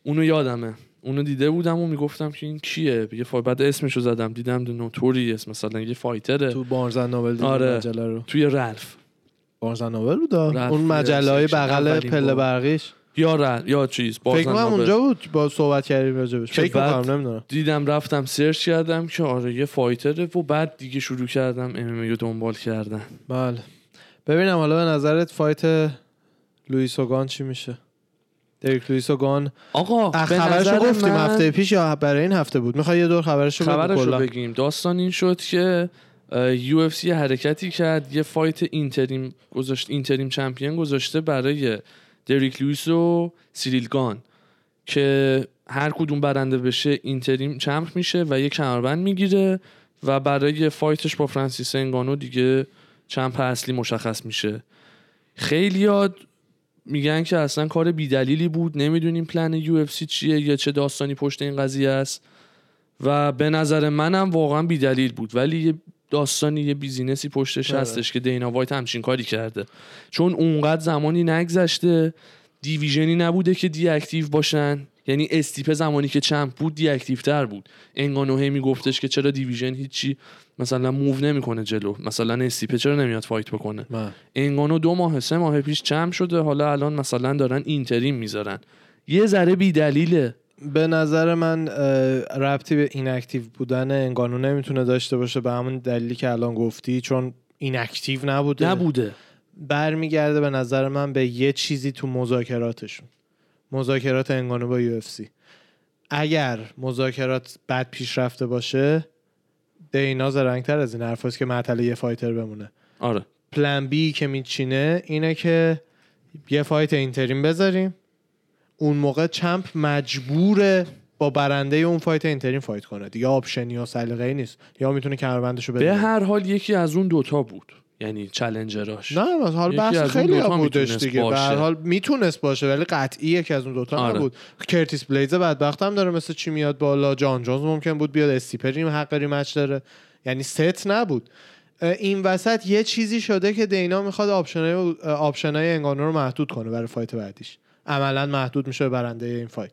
اونو یادمه. اونو دیده بودم و می‌گفتم که این کیه؟ یه fight بعد اسمشو زدم دیدم Notorious مثلا یه fighter ه. تو Barnes & Noble آره. مجله رو؟ توی Ralphs. Barnes & Noble بود؟ اون مجله های بغل پله. برقیش؟ یا رل یا چیز فکر کنم. اونجا بود با صحبت کردیم راجبش فکر می‌کنم نمی‌دونم. دیدم رفتم سرچ کردم که آره یه fighter ه و بعد دیگه شروع کردم MMA رو دنبال کردن. بله. ببینم حالا به نظرت fight لوئیس و گان چی میشه؟ دریک لوئیس و گان آقا به خبرشو گفتیم من- هفته پیش یا برای این هفته بود. می‌خوای یه دور خبرشو بگو خبرش رو کلا؟ بگیم. داستان این شد که UFC حرکتی کرد. یه fight interim گذاشت interim champion گذاشته برای دریک لویس و سیریل گان که هر کدوم برنده بشه interim champ میشه و یه کمربند می‌گیره و برای fight ش با فرانسیس انگانو دیگه champ اصلی مشخص میشه. خیلیا میگن که اصلا کار بیدلیلی بود. نمی‌دونیم plan UFC چیه یا چه داستانی پشت این قضیه است. و به نظر منم واقعا بیدلیل بود. ولی یه داستانی یه business ی پشتش آره. هستش که دینا وایت همچین کاری کرده. چون اونقدر زمانی نگذشته division ی نبوده که deactive باشن. یعنی استیپ زمانی که champ بود deactive تر بود. انگانو هی میگفتش که چرا division هیچی مثلا move نمی‌کنه جلو. مثلا استیپه چرا نمیاد fight بکنه؟ من. انگانو دو ماه سه ماه پیش champ شده. حالا الان مثلا دارن interim می‌ذارن. یه ذره بیدلیله. به نظر من ربطی به inactive بودن انگانو نمی‌تونه داشته باشه به همون دلیلی که الان گفتی چون inactive نبوده. نبوده. برمیگرده به نظر من به یه چیزی تو مذاکراتشون. مذاکرات انگانو با UFC اگر مذاکرات بد پیش رفته باشه دینا زرنگتر از این حرفاست که معطل یه fighter بمونه. آره. plan B که میچینه اینه که یه fight interim بذاریم. اون موقع champ مجبوره با برنده اون fight interim fight کنه دیگه. option ی و سلیقه‌ای نیست. یا می‌تونه کمربندشو بده. به هر حال یکی از اون دوتا بود. یعنی challenger اش نه مثلا حال بحث خیلی بودش دیگه. به هر. حال می‌تونست باشه ولی قطعی یکی از اون دوتا آره. نبود. کرتیس بلیز بدبخت هم داره مثل چی میاد بالا. جان جونز ممکن بود بیاد استیپه‌ام حق rematch داره. یعنی ست نبود. این وسط یه چیزی شده که دینا می‌خواد option ای option ای انگانو رو محدود کنه برای fight بعدیش. عملا محدود میشه برنده این fight.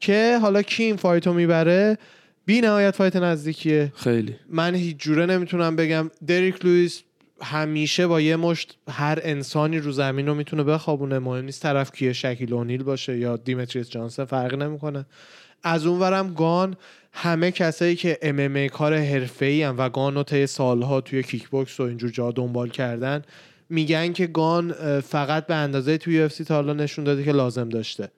که حالا کی این fight رو می‌بره؟ بی نهایت fight نزدیکیه. خیلی. من هیچ جوره نمی‌تونم بگم. دریک لوئیس همیشه با یه مشت هر انسانی رو زمین رو می‌تونه بخوابونه. مهم نیست طرف کیه شکیل اونیل باشه یا دیمتریس جانسن فرقی نمی‌کنه. از اونورم گان همه کسایی که MMA کار حرفه‌ای و گان رو طی سالها توی کیک بوکس و اینجور جا دنبال کردن میگن که گان فقط به اندازه توی UFC تا حالا نشون داده که لازم داشته.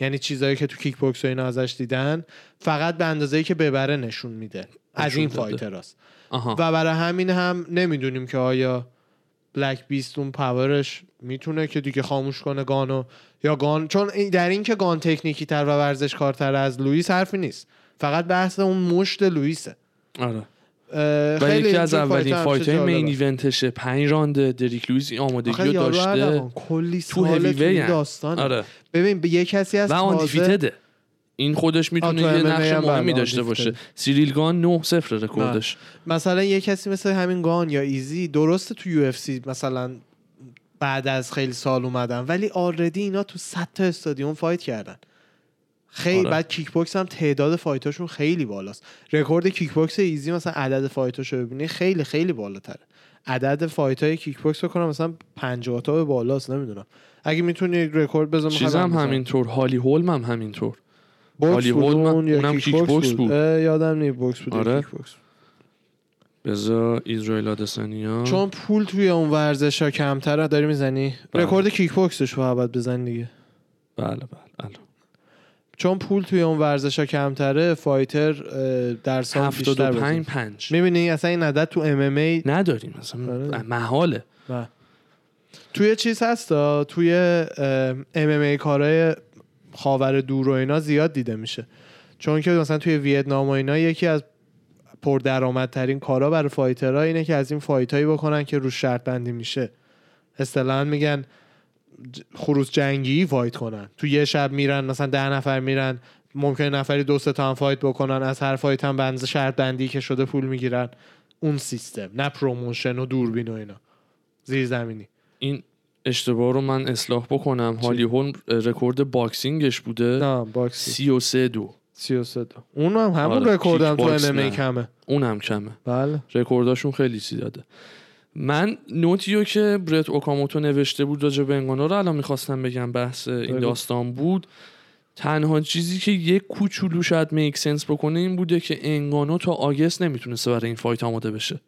یعنی چیزایی که تو کیک بوکس و اینا ازش دیدن فقط به اندازه‌ای که ببره نشون میده. از این. fighter است. آها. و برای همین هم نمی‌دونیم که آیا Black Beast اون power ش می‌تونه که دیگه خاموش کنه گانو یا گان چون در این که گان تکنیکی تر و ورزشکارتر از لوئیس حرفی نیست. فقط بحث اون مشت لوئیسه. آره. و یکی از اولین فایت های مین. ایونتشه پنج رانده دریک لویز این آمادگی رو داشته. کلی تو سال تو. داستان آره. ببین به یه کسی از و آن تازه این خودش می‌تونه یه نقش هم مهمی داشته باشه. سیریل گان 9 0 رکوردش. مثلا یه کسی مثل همین گان یا ایزی درسته تو یو مثلا بعد از خیلی سال اومدن ولی آردی اینا تو 100 تا استادیوم فایت کردن. خیلی آره. بعد کیک بوکس هم تعداد fight اشون خیلی بالاست. رکورد کیک بوکس ایزی مثلا عدد fight اشو ببینی خیلی خیلی بالاتره. عدد fight های کیک بوکس بکنم مثلا 50 تا به بالاست نمی‌دونم. اگه می‌تونی رکورد بزن چیز هم همینطور هالی هولم هم همینطور. هالی بود هولم اون یا اونم کیک بوکس بود, یادم نی بوکس بود آره. کیک بوکس بزا آدسانیا چون پول توی اون ورزش ها کمتره داری می‌زنی؟ بله. رکورد کیک بوکسش رو باید بزنی دیگه. بله بله الان. چون پول توی اون ورزش ها کمتره fighter در سال بیشتر 75 بزنه 5 می‌بینی؟ اصلا این عدد تو MMA نداریم مثلا آره. محاله. توی چیز هستا؟ توی MMA کارهای خاور دور و اینا زیاد دیده میشه. چون که مثلا توی ویتنام و اینا یکی از پردرآمدترین کارا برای fighter ها اینه که از این fight هایی بکنن که رو شرط بندی میشه. اصطلاحا میگن خروس جنگی fight کنن. تو یه شب میرن مثلا ده نفر میرن ممکن نفری دو تا هم fight بکنن از هر fight هم بنز شرط بندی که شده پول می‌گیرن. اون سیستم نه promotion و دوربین و اینا. زیر زمینی این اشتباه رو من اصلاح بکنم. هالی هولم record boxing ش بوده. نه باکسی 33 دو. 33 تا اون هم همون آره، رکورد هم kick تو ام. کمه. اون هم کمه. بله. رکورداشون خیلی زیاده. من نوتیو که برت اوکاموتو نوشته بود راجع به انگانو رو الان می‌خواستم بگم بحث این. داستان بود. تنها چیزی که یک کوچولو شاید میک سنس بکنه این بوده که انگانو تا آگست نمی‌تونسته برای این فایت آماده بشه.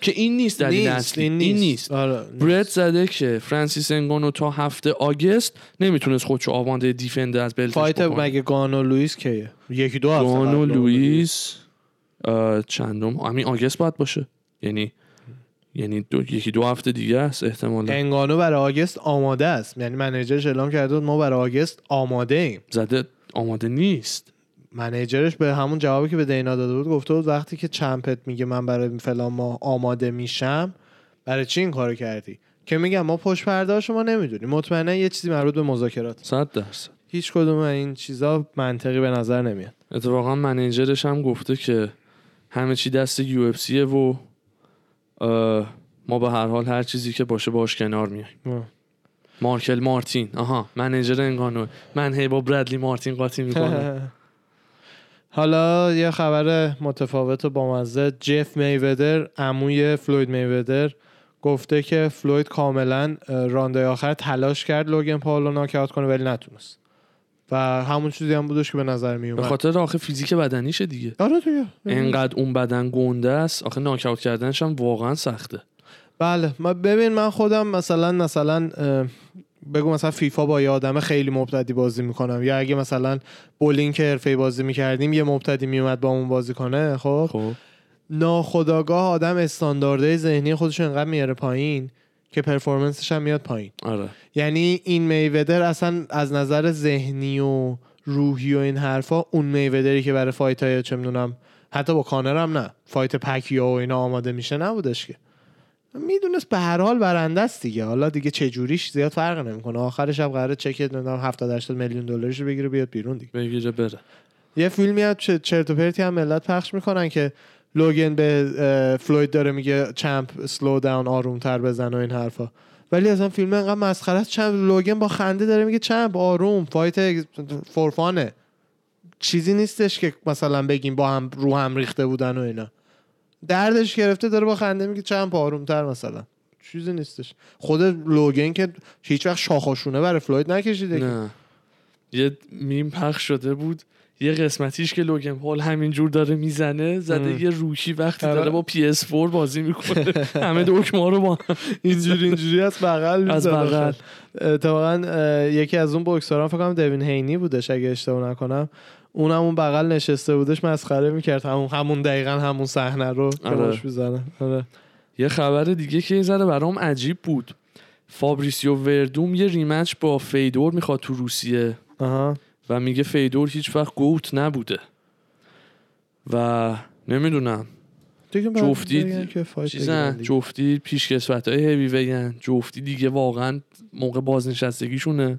که این نیست دلیل اصلی این نیست, آره برت زده که فرانسیس انگانو تا هفته آگست نمی‌تونست خودشو آوانده دیفنده از بلتش فایت بکنه. مگه گانو لوئیس کیه؟ یکی دو هفته گانو لوئیس چندم؟ همین آگست باید باشه. یعنی یعنی دو، یکی دو هفته دیگه است احتمالا. انگانو برای آگست آماده است. یعنی منیجرش اعلام کرده ما برای آگست آماده ایم. زده آماده نیست. منیجرش به همون جوابی که به دینا داده بود گفته بود وقتی که چمپت میگه من برای فلان ما آماده میشم برای چی این کارو کردی؟ که میگم ما پشت پرده شما نمی‌دونیم. مطمئنا یه چیزی مربوط به مذاکرات. صد درصد. هیچ کدوم این چیزا منطقی به نظر نمیاد. اتفاقا منیجرش هم گفته که همه چی دست یو اف و ما به هر حال هر چیزی که باشه باش کنار میایم. مارکل مارتین. آها منیجر انگانو. من هی با برادلی مارتین قاطی می‌کنم. حالا یه خبر متفاوت و بامزه. جف میودر عموی فلوید میودر گفته که فلوید کاملا رانده آخر تلاش کرد لوگن پاولو ناکاوت کنه ولی نتونست. و همون چیزی هم بودش که به نظر می به اومد. خاطر آخه فیزیک بدنیشه دیگه. آره دیگه. انقدر اون بدن گنده است آخه ناکاوت کردنش هم واقعا سخته. بله ما ببین من خودم مثلا مثلا بگو مثلا فیفا با یه آدم خیلی مبتدی بازی می‌کنم. یا اگه مثلا بولینگ که حرفه‌ای بازی می‌کردیم یه مبتدی میومد با اون بازی کنه خب؟ خب. ناخداگاه آدم استاندارده ذهنی خودش انقدر میاره پایین که پرفورمنسش هم میاد پایین. آره. یعنی این میودر اصلا از نظر ذهنی و روحی و این حرفا اون میودری که برای fight های چه می‌دونم حتی با کانر هم نه. fight پکیا و اینا آماده میشه نبودش که. می‌دونست به هر حال برنده است دیگه. حالا دیگه چه جوریش زیاد فرق نمی‌کنه. آخرش هم قراره چک نمی‌دونم 70 80 میلیون دلارش رو بگیره بیاد بیرون دیگه. بگیره بره. یه فیلمی چه- چرت و پرتی هم ملت پخش می‌کنن که لوگن به فلوید داره میگه champ slow down آروم تر بزن و این حرفا. ولی اصلا فیلم انقدر مسخره است. چمپ لوگن با خنده داره میگه champ آروم fight for fun ه چیزی نیستش که مثلا بگیم با هم رو هم ریخته بودن و اینا. دردش گرفته داره با خنده میگه champ آروم تر مثلا چیزی نیستش خود لوگن که هیچ وقت شاخاشونه برای فلوید نکشیده. نه یه میم پخش شده بود یه قسمتیش که لوگن پال همینجور داره می‌زنه زده ام. یه روکی وقتی آره. داره با PS 4 بازی می‌کنه همه دکمه رو با. اینجوری اینجوری از بغل از. بغل اتفاقا یکی از اون بوکسوران فکر کنم دوین هینی بودش اگه اشتباه نکنم اونم اون بغل نشسته بودش مسخره می‌کرد. همون همون دقیقا همون صحنه رو آره. می‌زنه. آره. یه خبر دیگه که یه ذره برام عجیب بود. فابریسیو وردوم یه rematch با فیدور می‌خواد تو روسیه. آها. و میگه فیدور هیچ وقت GOAT نبوده. و نمی‌دونم. جفتی چیزن. جفتی پیشکسوت های هیوی جفتی دیگه واقعا موقع بازنشستگیشونه.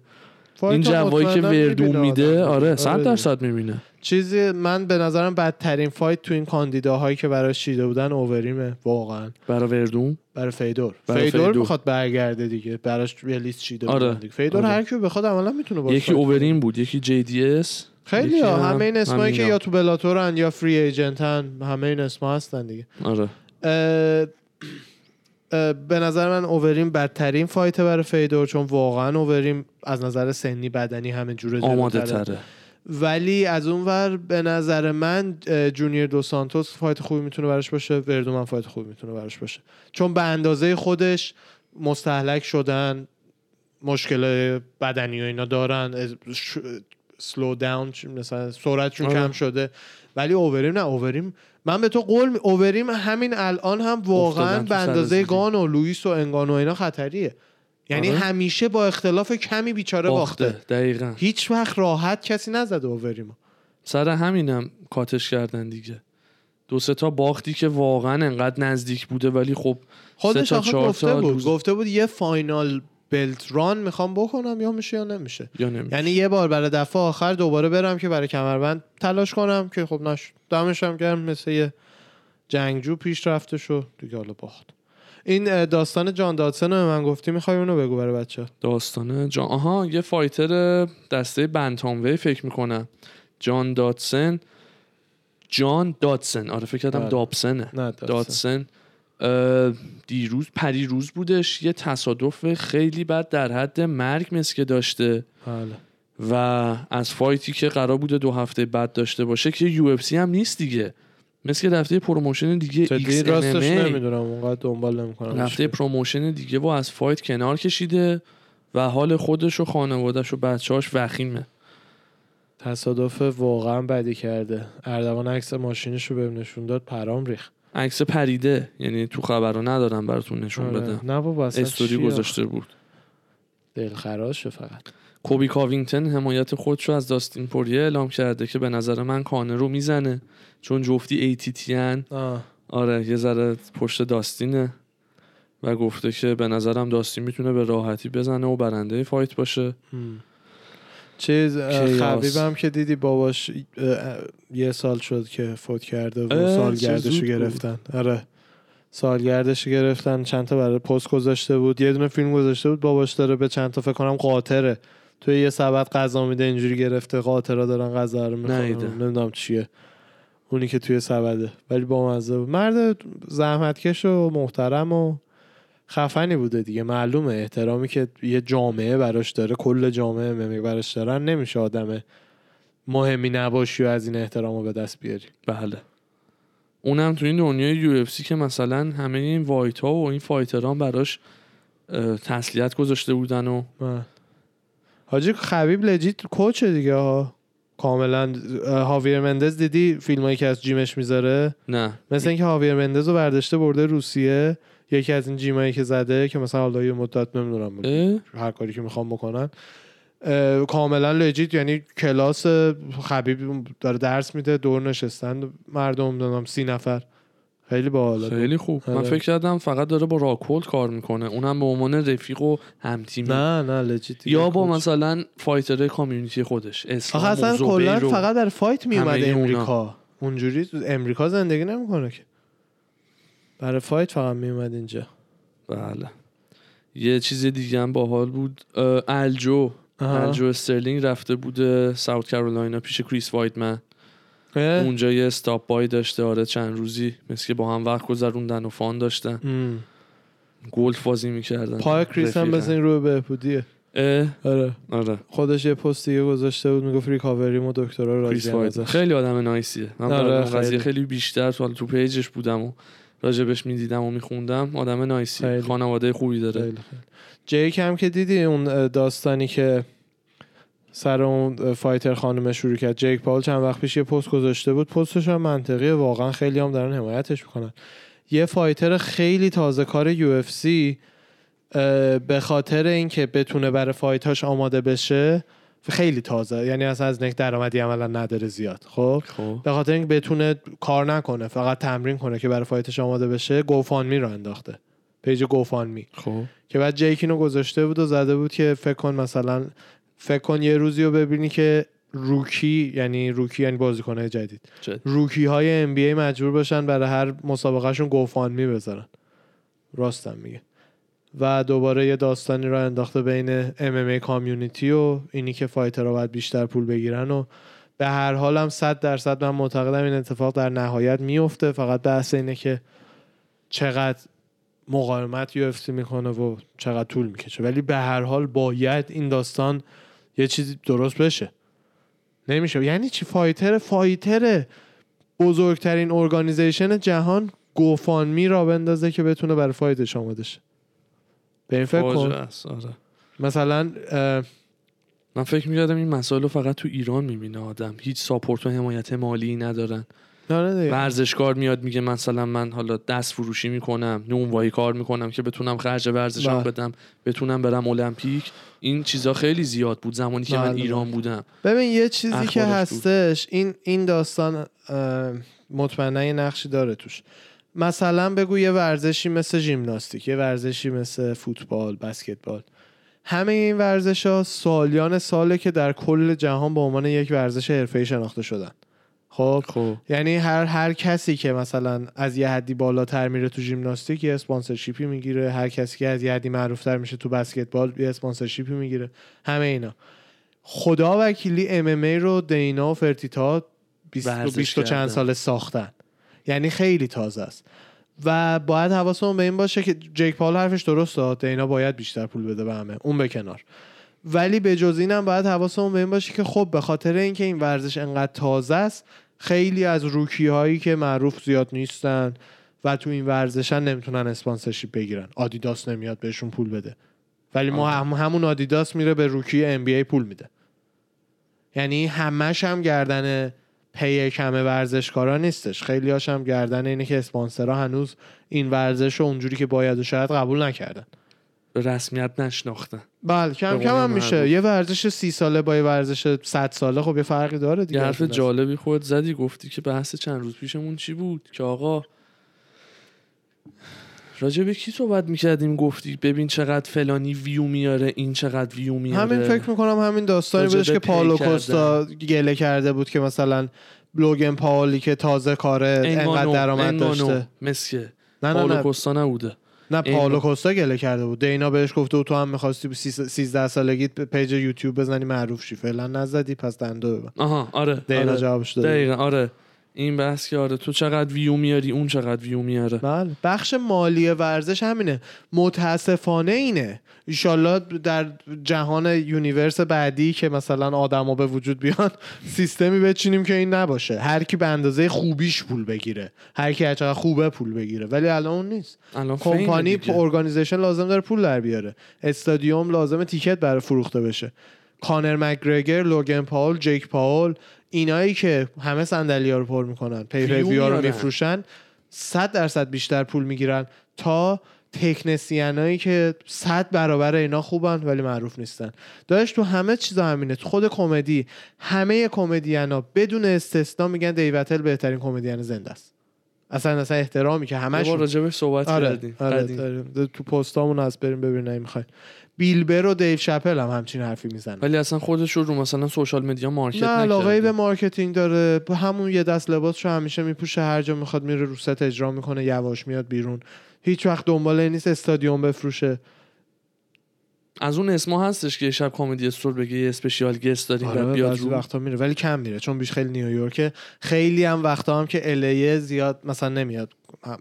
این جوایی که می‌بینه میده. آره صد دیگه. درصد می‌بینه چیزی من به نظرم بدترین fight تو این کاندیداهایی که براش چیده بودن اووریمه واقعا برای وردوم برای فیدور برای فیدور, فیدور. می‌خواد برگرده دیگه براش یه لیست چیده آره. دیگه فیدور آره. هر کی بخواد عملا می‌تونه باشه یکی اوورین بود یکی JDS خیلی ها هم همه این اسمایی که. یا تو Bellator ن یا free agent ن همه این اسما هستن دیگه آره به نظر من اووریم بدترین fight ه برای فیدور چون واقعا اووریم از نظر سنی بدنی همه جوره آماده. تره ولی از اون ور به نظر من جونیور دو سانتوس fight خوبی می‌تونه براش باشه وردوم هم fight خوبی می‌تونه براش باشه چون به اندازه خودش مستحلک شدن مشکل بدنی و اینا دارن. سلو داون مثلا سرعتشون آره. کم شده ولی اووریم نه اووریم. من به تو قول می... اووریم همین الان هم واقعا به اندازه. گان و لوئیس و انگانو اینا خطریه. یعنی آره. همیشه با اختلاف کمی بیچاره باخته, باخته. دقیقا. هیچ وقت راحت کسی نزده اووریمو. سر همینم کاتش کردن دیگه. دو سه تا باختی که واقعا انقدر نزدیک بوده ولی خب خودش سه تا گفته بود. روز- گفته بود یه فاینال بلت ران می‌خوام بکنم یا میشه یا نمیشه؟ یا نمی یعنی یه بار برای دفعه آخر دوباره برم که برای کمربند تلاش کنم که خب نشد دمش هم گرم مثل یه جنگجو پیش رفته شو دیگه حالا باخت. این داستان جان دادسن رو به من گفتی می‌خوای اونو بگو برای بچه داستانه جان آها یه فایتر دسته بنتاموی فکر می‌کنم. جان داتسن جان داتسن آره فکر کردم بله. دابسنه. نه دادسن. داتسن اه، دیروز پری روز بودش. یه تصادف خیلی بد در حد مرگ مثل که داشته. بله. و از fight ی که قرار بوده دو هفته بعد داشته باشه که UFC هم نیست دیگه. مثل که رفته promotion دیگه راستش نمی‌دونم اونقدر دنبال نمی‌کنم. رفته promotion دیگه و از fight کنار کشیده و حال خودش و خانوادش و بچه‌هاش وخیمه. تصادف واقعا بدی کرده. اردوان عکس ماشینش رو بهم نشون داد پرام ریخ عکس پریده یعنی تو خبر رو ندارم براتون نشون آره. بدم نه بابا استوری؟ گذاشته بود دلخراشه فقط کوبی کاوینگتن حمایت خودش رو از داستین پوریه اعلام کرده که به نظر من کانه رو می‌زنه چون جفتی ایتیتی هن. آه. آره یه ذره پشت داستینه و گفته که به نظرم داستین می‌تونه به راحتی بزنه و برنده فایت باشه هم. چیز. خبیب هم که دیدی باباش یه سال شد که فوت کرده و اه، چه سالگردش رو زود بود. گرفتن. آره. سالگردش گرفتن چند تا برای پست گذاشته بود. یه دونه فیلم گذاشته بود باباش داره به چند تا فکر کنم قاطره. توی یه سبد غذا میده اینجوری گرفته قاطرا دارن غذا رو. می‌خورن. نمی‌دونم چیه. اونی که توی سبده. ولی با مزه بود. مرد زحمتکش و محترم و خفنی بوده دیگه. معلومه. احترامی که یه جامعه براش داره کل جامعه MMA براش دارن نمیشه آدم مهمی نباشی و از این احترام رو به دست بیاری. بله. اونم تو این دنیای UFC که مثلا همه این white ها و این fighter ان براش تسلیت گذاشته بودن و. حاجی خبیب legit coach دیگه ها. کاملا هاویر مندز دیدی فیلمایی که از جیمش می‌ذاره؟ نه. مثل اینکه هاویر مندز رو برداشته برده روسیه. یکی از این جیمایی که زده که مثلا حالا یه مدت نمی‌دونم؟ هر کاری که می‌خوام بکنن کاملا legit یعنی کلاس خبیب داره درس میده دور نشستن مردم دارم سی نفر. خیلی باحاله خیلی خوب. من آره. فکر کردم فقط داره با راکولد کار می‌کنه. اونم به عنوان رفیق و همتیمی. نه نه legit یا با مثلا fighter community خودش اسلام اصلا کلا فقط در fight میومده. امریکا. اونجوری امریکا زندگی نمی‌کنه که. برای fight فقط میومد اینجا. بله. یه چیز دیگه هم باحال بود. الجو. الجو استرلینگ رفته بوده South Carolina پیش کریس وایتمن؟ اونجا یه stop by داشته. آره چند روزی مثل که با هم وقت گذروندن و fun داشتن. گلف بازی می‌کردن. پای کریس هم مثل این رو بهبودیه. آره. آره. خودش یه پست دیگه گذاشته بود می‌گفت recovery و دکترا راضی خیلی آدم nice یه من آره، خیلی. خیلی بیشتر تو تو page ش بودم و راجبش می‌دیدم و میخوندم. آدم nice یه خیلی. خانواده خوبی داره. خیلی خیلی. جیک هم که دیدی اون داستانی که سر اون fighter خانم شروع کرد. جیک پاول چند وقت پیش یه پست گذاشته بود. پستش هم منطقیه. واقعا خیلی هم دارن حمایتش می‌کنن. یه fighter خیلی تازه کار UFC به خاطر اینکه بتونه برای fight اش آماده بشه خیلی تازه. یعنی اصلا از نک درآمدی عملا نداره زیاد. خب؟ خب. به خاطر اینکه بتونه کار نکنه فقط تمرین کنه که برای fight ش آماده بشه GoFundMe رو انداخته. page GoFundMe خب. که بعد جیک اینو گذاشته بود و زده بود که فکر کن مثلا فکر کن یه روزی رو ببینی که rookie یعنی rookie یعنی بازیکنهای جدید. جد. rookie های NBA مجبور باشن برای هر مسابقهشون GoFundMe بذارن. راستم میگه. و دوباره یه داستانی رو انداخته بین این community و اینی که fighter ها باید بیشتر پول بگیرن و به هر حال هم صد درصد من معتقدم این اتفاق در نهایت میفته. فقط بحث اینه که چقدر مقاومت UFC می‌کنه و چقدر طول می‌کشه. ولی به هر حال باید این داستان یه چیزی درست بشه. نمیشه. یعنی چی؟ fighter fighter بزرگترین organization جهان GoFundMe را بندازه که بتونه برای fight ش آماده شه به این فکر کن آره. مثلا من فکر می‌کردم این مسائل رو فقط تو ایران می‌بینه آدم هیچ support و حمایت مالی ندارن آره. ورزشکار میاد میگه مثلا من حالا دست فروشی می‌کنم نونوایی کار می‌کنم که بتونم خرج ورزشم بله. بدم بتونم برم المپیک این چیزا خیلی زیاد بود زمانی که من بله، ایران بودم ببین یه چیزی که بود. هستش این این داستان مطمئنا یه نقشی داره توش مثلا بگو یه ورزشی مثل ژیمناستیک یه ورزشی مثل فوتبال بسکتبال. همه این ورزش ها سالیان ساله که در کل جهان به عنوان یک ورزش حرفه‌ای شناخته شدن. خب؟ خب. یعنی هر هر کسی که مثلا از یه حدی بالاتر میره تو ژیمناستیک یه sponsorship ی می‌گیره. هر کسی که از یه حدی معروفتر میشه تو بسکتبال یه sponsorship ی می‌گیره. همه اینا. خدا وکیلی MMA رو دینا و فرتیتا 20 و ورزش 20 و چند. ساله ساختن. یعنی خیلی تازه است. و باید حواسمون به این باشه که جیک پال حرفش درسته دینا باید بیشتر پول بده به همه. اون به کنار. ولی به جز اینم باید حواسمون به این باشه که خب به خاطر اینکه این ورزش انقدر تازه است خیلی از rookie هایی که معروف زیاد نیستن و تو این ورزشن نمی‌تونن sponsorship بگیرن. آدیداس نمیاد بهشون پول بده. ولی ما هم همون آدیداس میره به rookie NBA پول میده. یعنی همش هم گردن پی کم ورزشکارا نیستش. خیلی هاش هم گردن اینه که اسپانسرها هنوز این ورزش رو اونجوری که باید و شاید قبول نکردن. به رسمیت نشناختن. بله کم کم هم میشه. یه ورزش سی ساله با یه ورزش 100 ساله خب یه فرقی داره دیگه. حرف جالبی خود زدی گفتی که بحث چند روز پیشمون چی بود؟ که آقا راجع به کی صحبت می‌کردیم؟ گفتی ببین چقدر فلانی ویو میاره این چقدر ویو میاره. همین فکر می‌کنم همین داستانی بودش که کردن. کوستا گله کرده بود که مثلا لوگن پاولی که تازه کاره انقدر درآمد داشته. مسکه. نه نه پاولو نه. کوستا نبوده. نه پاولو کوستا گله کرده بود. دینا بهش گفته بود تو هم می‌خواستی 13 سالگیت page یوتیوب بزنی معروف شی. فعلا نزدی پس دهنتو ببند. آها آره دینا آره. جوابش داده. دقیقا آره. این بحث که آره تو چقدر ویو میاری اون چقدر ویو میاره. بله بخش مالی ورزش همینه. متاسفانه اینه. ایشالله در جهان universe بعدی که مثلا آدما به وجود بیان سیستمی بچینیم که این نباشه. هر کی به اندازه خوبیش پول بگیره. هر کی هر چقدر خوبه پول بگیره. ولی الان اون نیست. الان کمپانی دیگه. organization لازم داره پول در بیاره. استادیوم لازم ticket برای فروخته بشه. کانر مکگرگر لوگن پاول جیک پاول اینایی که همه صندلی رو پر می‌کنن PPV رو. میفروشن 100 درصد بیشتر پول می‌گیرن تا technician ایی که 100 برابر اینا خوبن ولی معروف نیستن داشت تو همه چیزا همینه تو خود کمدی همه کمدینا بدون استثنا میگن دیو شپل بهترین کمدین زنده است اصلا اصلا احترامی که همش راجبش صحبت آره کردیم آره. داریم. تو پستامون از بریم ببینیم نمی‌خواین بیل بر و دیو شپل هم همچین حرفی می‌زنن ولی اصلا خودش رو مثلا social media market نه علاقه به marketing داره. همون یه دست لباسش رو همیشه میپوشه هر جا می‌خواد میره رو ست اجرا می‌کنه یواش میاد بیرون. هیچ وقت دنبال این نیست استادیوم بفروشه. از اون اسما هستش که یه شب Comedy Store بگه یه special guest داریم آره بعد بیاد رو وقتا میره ولی کم میره چون بیش خیلی نیویورکه خیلی هم وقتا هم که LA یه زیاد مثلا نمیاد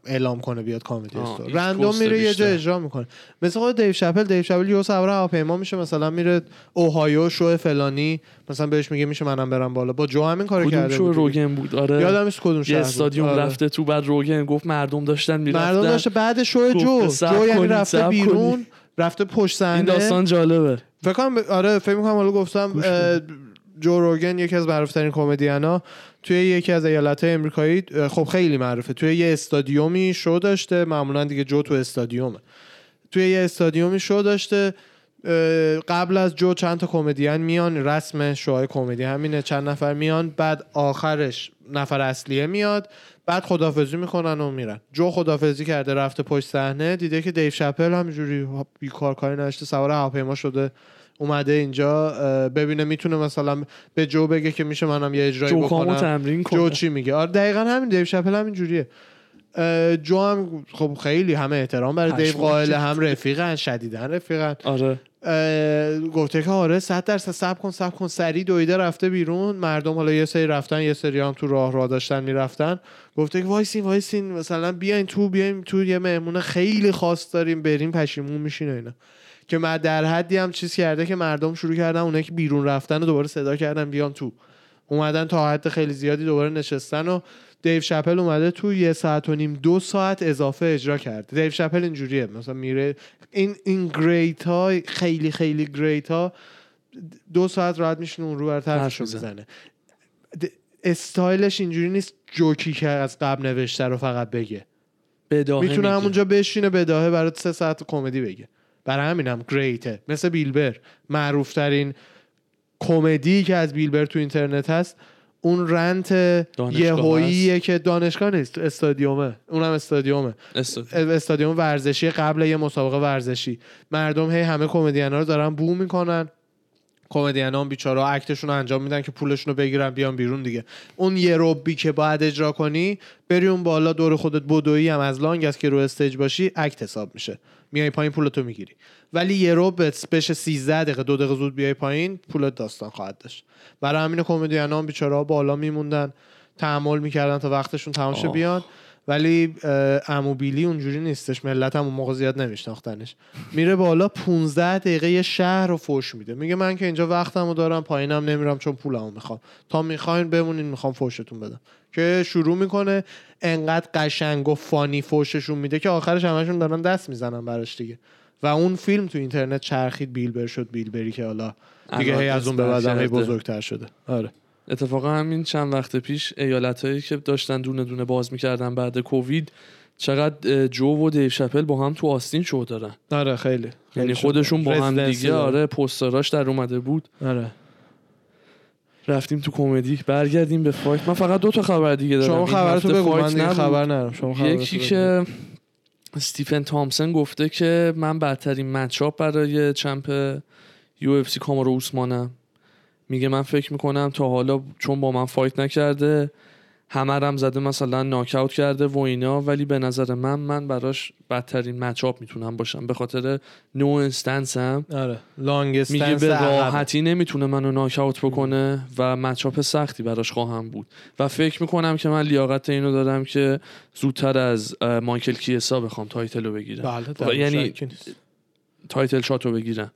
اعلام کنه بیاد کامدی آه، استور رندوم میره یه جا بیشتر. اجرا می‌کنه مثل خود دیو شپل دیو شپل یه سوار هواپیما میشه مثلا میره اوهایو شو فلانی مثلا بهش میگه میشه منم برم بالا با جو همین کارو کرده شو. روگن بود آره یادم نیست کدوم شهر. استادیوم آره. رفته تو بعد روگن گفت مردم داشتن می‌رفتن مردم داشته بعد شو جو جو یعنی رفته بیرون. رفته پشت این صحنه داستان جالبه. فکر کنم آره فکر می‌کنم حالا گفتم جو روگن یکی از معروفترین کمدینا توی یکی از ایالت امریکایی خب خیلی معروفه. توی یه استادیومی شو داشته معمولا دیگه جو تو استادیومه. توی یه استادیومی شو داشته. قبل از جو چند تا کمدین میان رسم شوهای کمدی. همینه چند نفر میان بعد آخرش نفر اصلیه میاد بعد خدافزی می‌کنن و میرن. جو خدافزی کرده رفته پشت صحنه دیده که دیو شپل همینجوری بیکار کاری نشته سوار هواپیما شده اومده اینجا ببینه می‌تونه مثلا به جو بگه که میشه منم یه اجرایی بکنم. تمرین جو چی میگه؟ آره دقیقا همین دیو شپل همین جوریه جو هم خب خیلی همه احترام برای دیو قائل. هم رفیقن شدیدن رفیقن. آره. گفته که آره صد درصد صبر کن صبر کن. سری دویده رفته بیرون. مردم حالا یه سری رفتن یه سری هم تو راه راه داشتن می‌رفتن. گفته که وایسین وایسین مثلا بیاین تو بیاین تو یه مهمونه خیلی خاص داریم بریم پشیمون میشین اینا. که من در حدی هم چیز کرده که مردم شروع کردن اونایی که بیرون رفتن و دوباره صدا کردن بیان تو. اومدن تا حد خیلی زیادی دوباره نشستن و دیو شپل اومده تو یه ساعت و نیم دو ساعت اضافه اجرا کرده. دیو شپل اینجوریه مثلا میره این این گریت ها خیلی خیلی گریت ها دو ساعت راحت میشینه اون رو بر طرفشو حرف می‌زنه. استایلش اینجوری نیست جوکی که از قبل نوشته رو فقط بگه. می‌تونه. همونجا بشینه بداهه برای سه ساعت کمدی بگه. برای همینم گریته مثل بیلبر. معروف ترین کمدی که از بیلبر تو اینترنت هست اون رنت دانشگاه یهوییه که دانشگاه نیست استادیومه. اونم استادیومه. است- استادیوم ورزشی قبل یه مسابقه ورزشی. مردم هی همه کمدین ها رو دارن بو می‌کنن. کمدین ها بیچاره اکتشون رو انجام میدن که پولشون رو بگیرن بیان بیرون دیگه. اون یه روبی که باید اجرا کنی بری اون بالا دور خودت بدویی هم از لانگ است که رو استیج باشی اکت حساب میشه. میای پایین پولتو می‌گیری. ولی یه روبت بشه 13 دقیقه دو دقیقه زود بیای پایین پولت داستان خواهد داشت. برای همین کمدین ها بیچاره بالا میموندن تحمل می‌کردن تا وقتشون تمام. بیان. ولی اه، عمو بیلی اونجوری نیستش ملت هم اون موقع زیاد نمیشناختنش. میره بالا 15 دقیقه یه شهر رو فوش میده. میگه من که اینجا وقتمو دارم پایینم نمیرم چون پولمو می‌خوام. تا می‌خواین بمونین می‌خوام فوشتون بدم. که شروع می‌کنه انقدر قشنگ و فانی فوششون میده که آخرش همشون دارن دست می‌زنن براش دیگه. و اون فیلم تو اینترنت چرخید بیلبر شد بیلبری که حالا دیگه هی از اون به بعد. بزرگتر شده. آره. اتفاقا همین چند وقت پیش ایالت هایی که داشتن دونه دونه باز می‌کردن بعد کووید چقدر جو و دیو شپل با هم تو آستین شو دارن. آره خیلی. یعنی خودشون با هم دیگه. آره پوستراش در اومده بود. آره. رفتیم تو کمدی برگردیم به fight. من فقط دو تا خبر دیگه دارم. شما خبرتو بگو من. خبر ندارم. شما خبرتو یکی. که استیفن تامسون گفته که من بدترین matchup برای champ UFC کامارو اوسمانم میگه من فکر می‌کنم تا حالا چون با من fight نکرده همه رم زده مثلا ناکاوت کرده و اینا ولی به نظر من من براش بدترین matchup می‌تونم باشم. به خاطر اون stance هم. آره. long میگه به. راحتی نمی‌تونه منو ناکاوت بکنه و matchup سختی براش خواهم بود. و فکر می‌کنم که من لیاقت اینو دارم که زودتر از مایکل کیسا بخوام title رو بگیرم. بله یعنی. title shot رو بگیرم.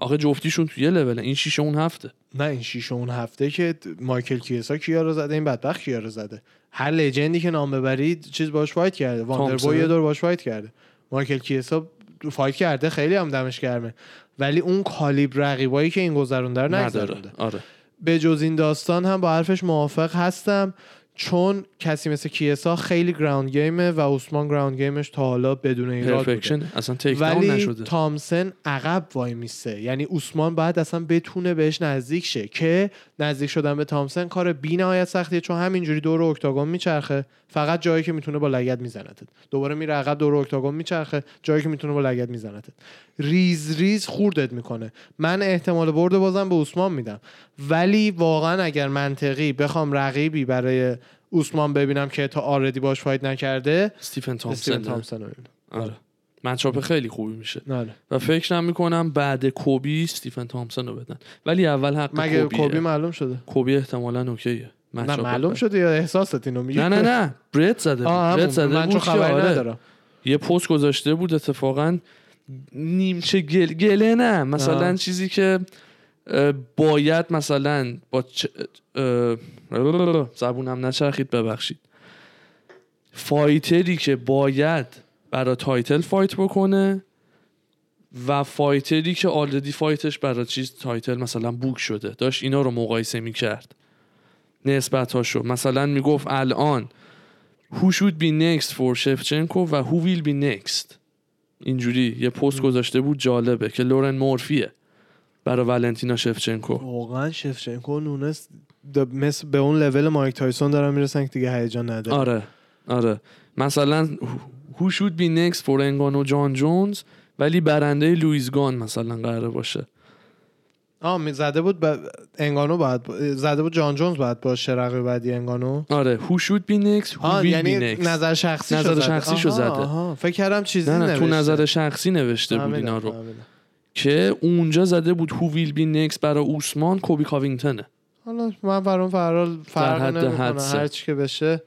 آخه جفتیشون توی یه لوله این شیشه اون هفته. نه این شیش اون هفته که مایکل کیسا کیا رو زده این بدبخت کیا رو زده. هر legend ی که نام ببرید چیز باش fight کرده. واندر تامسون. بوی یه دور باش fight کرده. مایکل کیسا fight کرده خیلی هم دمش گرمه. ولی اون کالیبر رقیبایی که این گذرونده رو نداره. نگذرونده. آره. به جز این داستان هم با حرفش موافق هستم. چون کسی مثل کیسا خیلی ground game ه و عثمان ground game ش تا حالا بدون ایراد بوده. اصلا takedown نشده. تامسن عقب وای میسته. یعنی اوسمان باید اصلا بتونه بهش نزدیک شه که نزدیک شدن به تامسن کار بی نهایت سختیه چون همینجوری دور octagon میچرخه. فقط جایی که می‌تونه با لگد میزنتت. دوباره میره عقب دور octagon میچرخه جایی که می‌تونه با لگد میزنتت. ریز ریز خوردت می‌کنه. من احتمال برد بازم به اوسمان میدم. ولی واقعا اگر منطقی بخوام رقیبی برای اوسمان ببینم که تا already باش fight نکرده. استیفن تامسون تامسون رو ببینم. آره. خیلی خوبی میشه. آره و فکرم می‌کنم بعد کوبی استیفن تامسون رو بدن. ولی اول حق مگه کوبیه. کوبی معلوم شده؟ کوبی احتمالا اوکیه. نه معلوم. شده یا احساست اینو میگی؟ نه نه نه. برد زده. برد. زده. من چون که خبری آره. ندارم. یه پست گذاشته بود اتفاقا نیمچه گل... گله نه. مثلا آه. چیزی که باید مثلا با چ... زبونم نچرخید ببخشید. fighter ی که باید برای title fight بکنه و fighter ی که already fight ش برای چیز title مثلا book شده. داشت اینا رو مقایسه می‌کرد. نسبت هاشو مثلا می‌گفت الان Who should be next for شفچنکو و Who will be next. اینجوری یه پست گذاشته بود جالبه که لورن مورفیه. برای ولنتینا شفچنکو واقعا شفچنکو نونس مثل به اون لول مایک تایسون دارن می‌رسن که دیگه هیجان نداره آره آره مثلا Who should be next for انگانو جان جونز ولی برنده لویز گان مثلا قراره باشه آه می زده بود ب... انگانو باید با- زده بود جان جونز باید باشه رقیب بعدی انگانو آره be next Who آه will یعنی next نظر شخصی نظر زده. شخصیشو آها، زده. آها. فکر کردم چیزی نه نه تو نوشته. نظر شخصی نوشته بود اینا رو. که اونجا زده بود Who will be next برای اوسمان کوبی کاوینگتونه حالا من برام فرال فرق نمی‌کنه. هر چی که بشه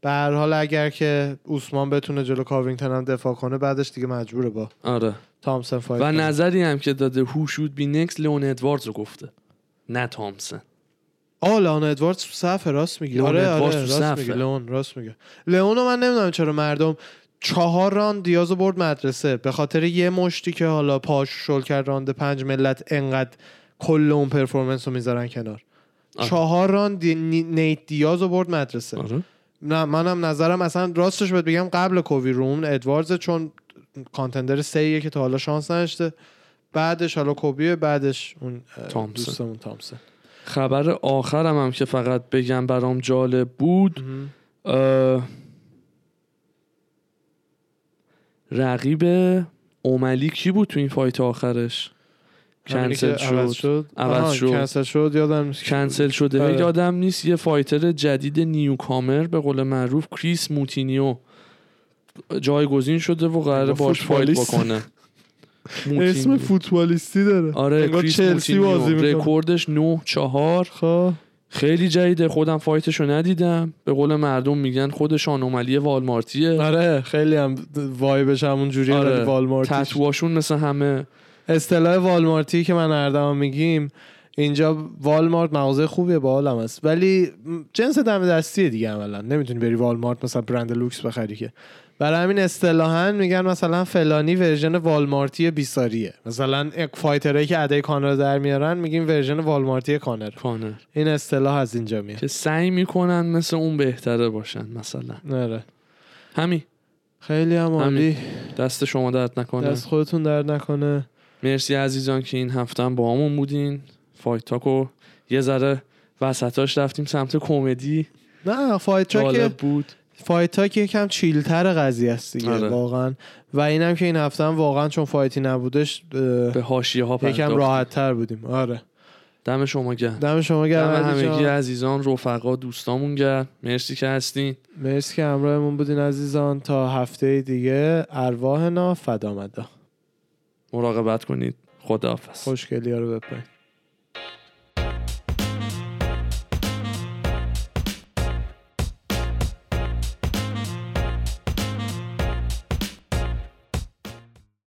به هر حال اگر که اوسمان بتونه جلو کاوینگتون هم دفاع کنه بعدش دیگه مجبوره با آره تامسون فایت و کنه. نظری هم که داده هو شود بی نکس لئون ادواردز رو گفته نه تامسون آه لئون ادواردز تو صف راست میگی لئون آره آره راست صفه. میگه لئون راست میگه لئون من نمی‌دونم چرا مردم چهار راند دیازو برد مدرسه. به خاطر یه مشتی که حالا پاش شل کرد راند پنج ملت انقدر کل اون performance رو می‌ذارن کنار. آره. چهار راند دی... نی- نیت دیازو برد مدرسه. آره. نه منم نظرم اصلا راستش بهت بگم قبل کوبی لئون ادواردز چون contender یه که تا حالا شانس نداشته. بعدش حالا کوبیه بعدش اون اه، تامسون. دوستمون تامسون. خبر آخرم هم که فقط بگم برام جالب بود اه، رقیب اوملی کی بود تو این fight آخرش کنسل که عوض شد شد عوض شد. کنسل شد یادم نیست کنسل شده آره. یادم نیست یه fighter جدید newcomer به قول معروف کریس موتینیو جایگزین شده و قراره انگار باش fight. بکنه اسم. فوتبالیستی داره آره کریس موتینیو. رکوردش 9 4 خب خیلی جدیده. خودم fight شو ندیدم. به قول مردم میگن خودش اومالی والمارتیه. آره خیلی هم vibe ش همون جوریه آره. والمارتی تتواشون مثل همه. اصطلاح والمارتی که من اردم میگیم اینجا والمارت مغازه خوبیه با هم است. ولی جنس دم دستیه دیگه عملا. نمی‌تونی بری والمارت مثلا برند لوکس بخری که. برای همین اصطلاحا میگن مثلا فلانی version والمارتی بیساریه. مثلا fighter هایی که ادای کانر در میارن میگیم version والمارتی کانر. کانر. این اصطلاح از اینجا میاد. که سعی می‌کنن مثل اون بهتره باشن مثلا. آره. همین خیلی هم عالی. دست شما درد نکنه. دست خودتون درد نکنه. مرسی عزیزان که این هفته هم با همون بودین. fight talk و یه ذره وسطاش رفتیم سمت کمدی. نه fight بود. fight talk یکم chill تر قضیه است دیگه آره. واقعا. و اینم که این هفته هم واقعا چون fight ی نبودش به حاشیه ها یکم. راحت تر بودیم. آره. دم شما گرم. دم شما گرم همگی. عزیزان رفقا دوستامون گرم. مرسی که هستین. مرسی که همراهمون بودین عزیزان. تا هفته دیگه ارواحنا فدامدا. مراقبت کنید. خداحافظ. خوشگلی ها رو بپرید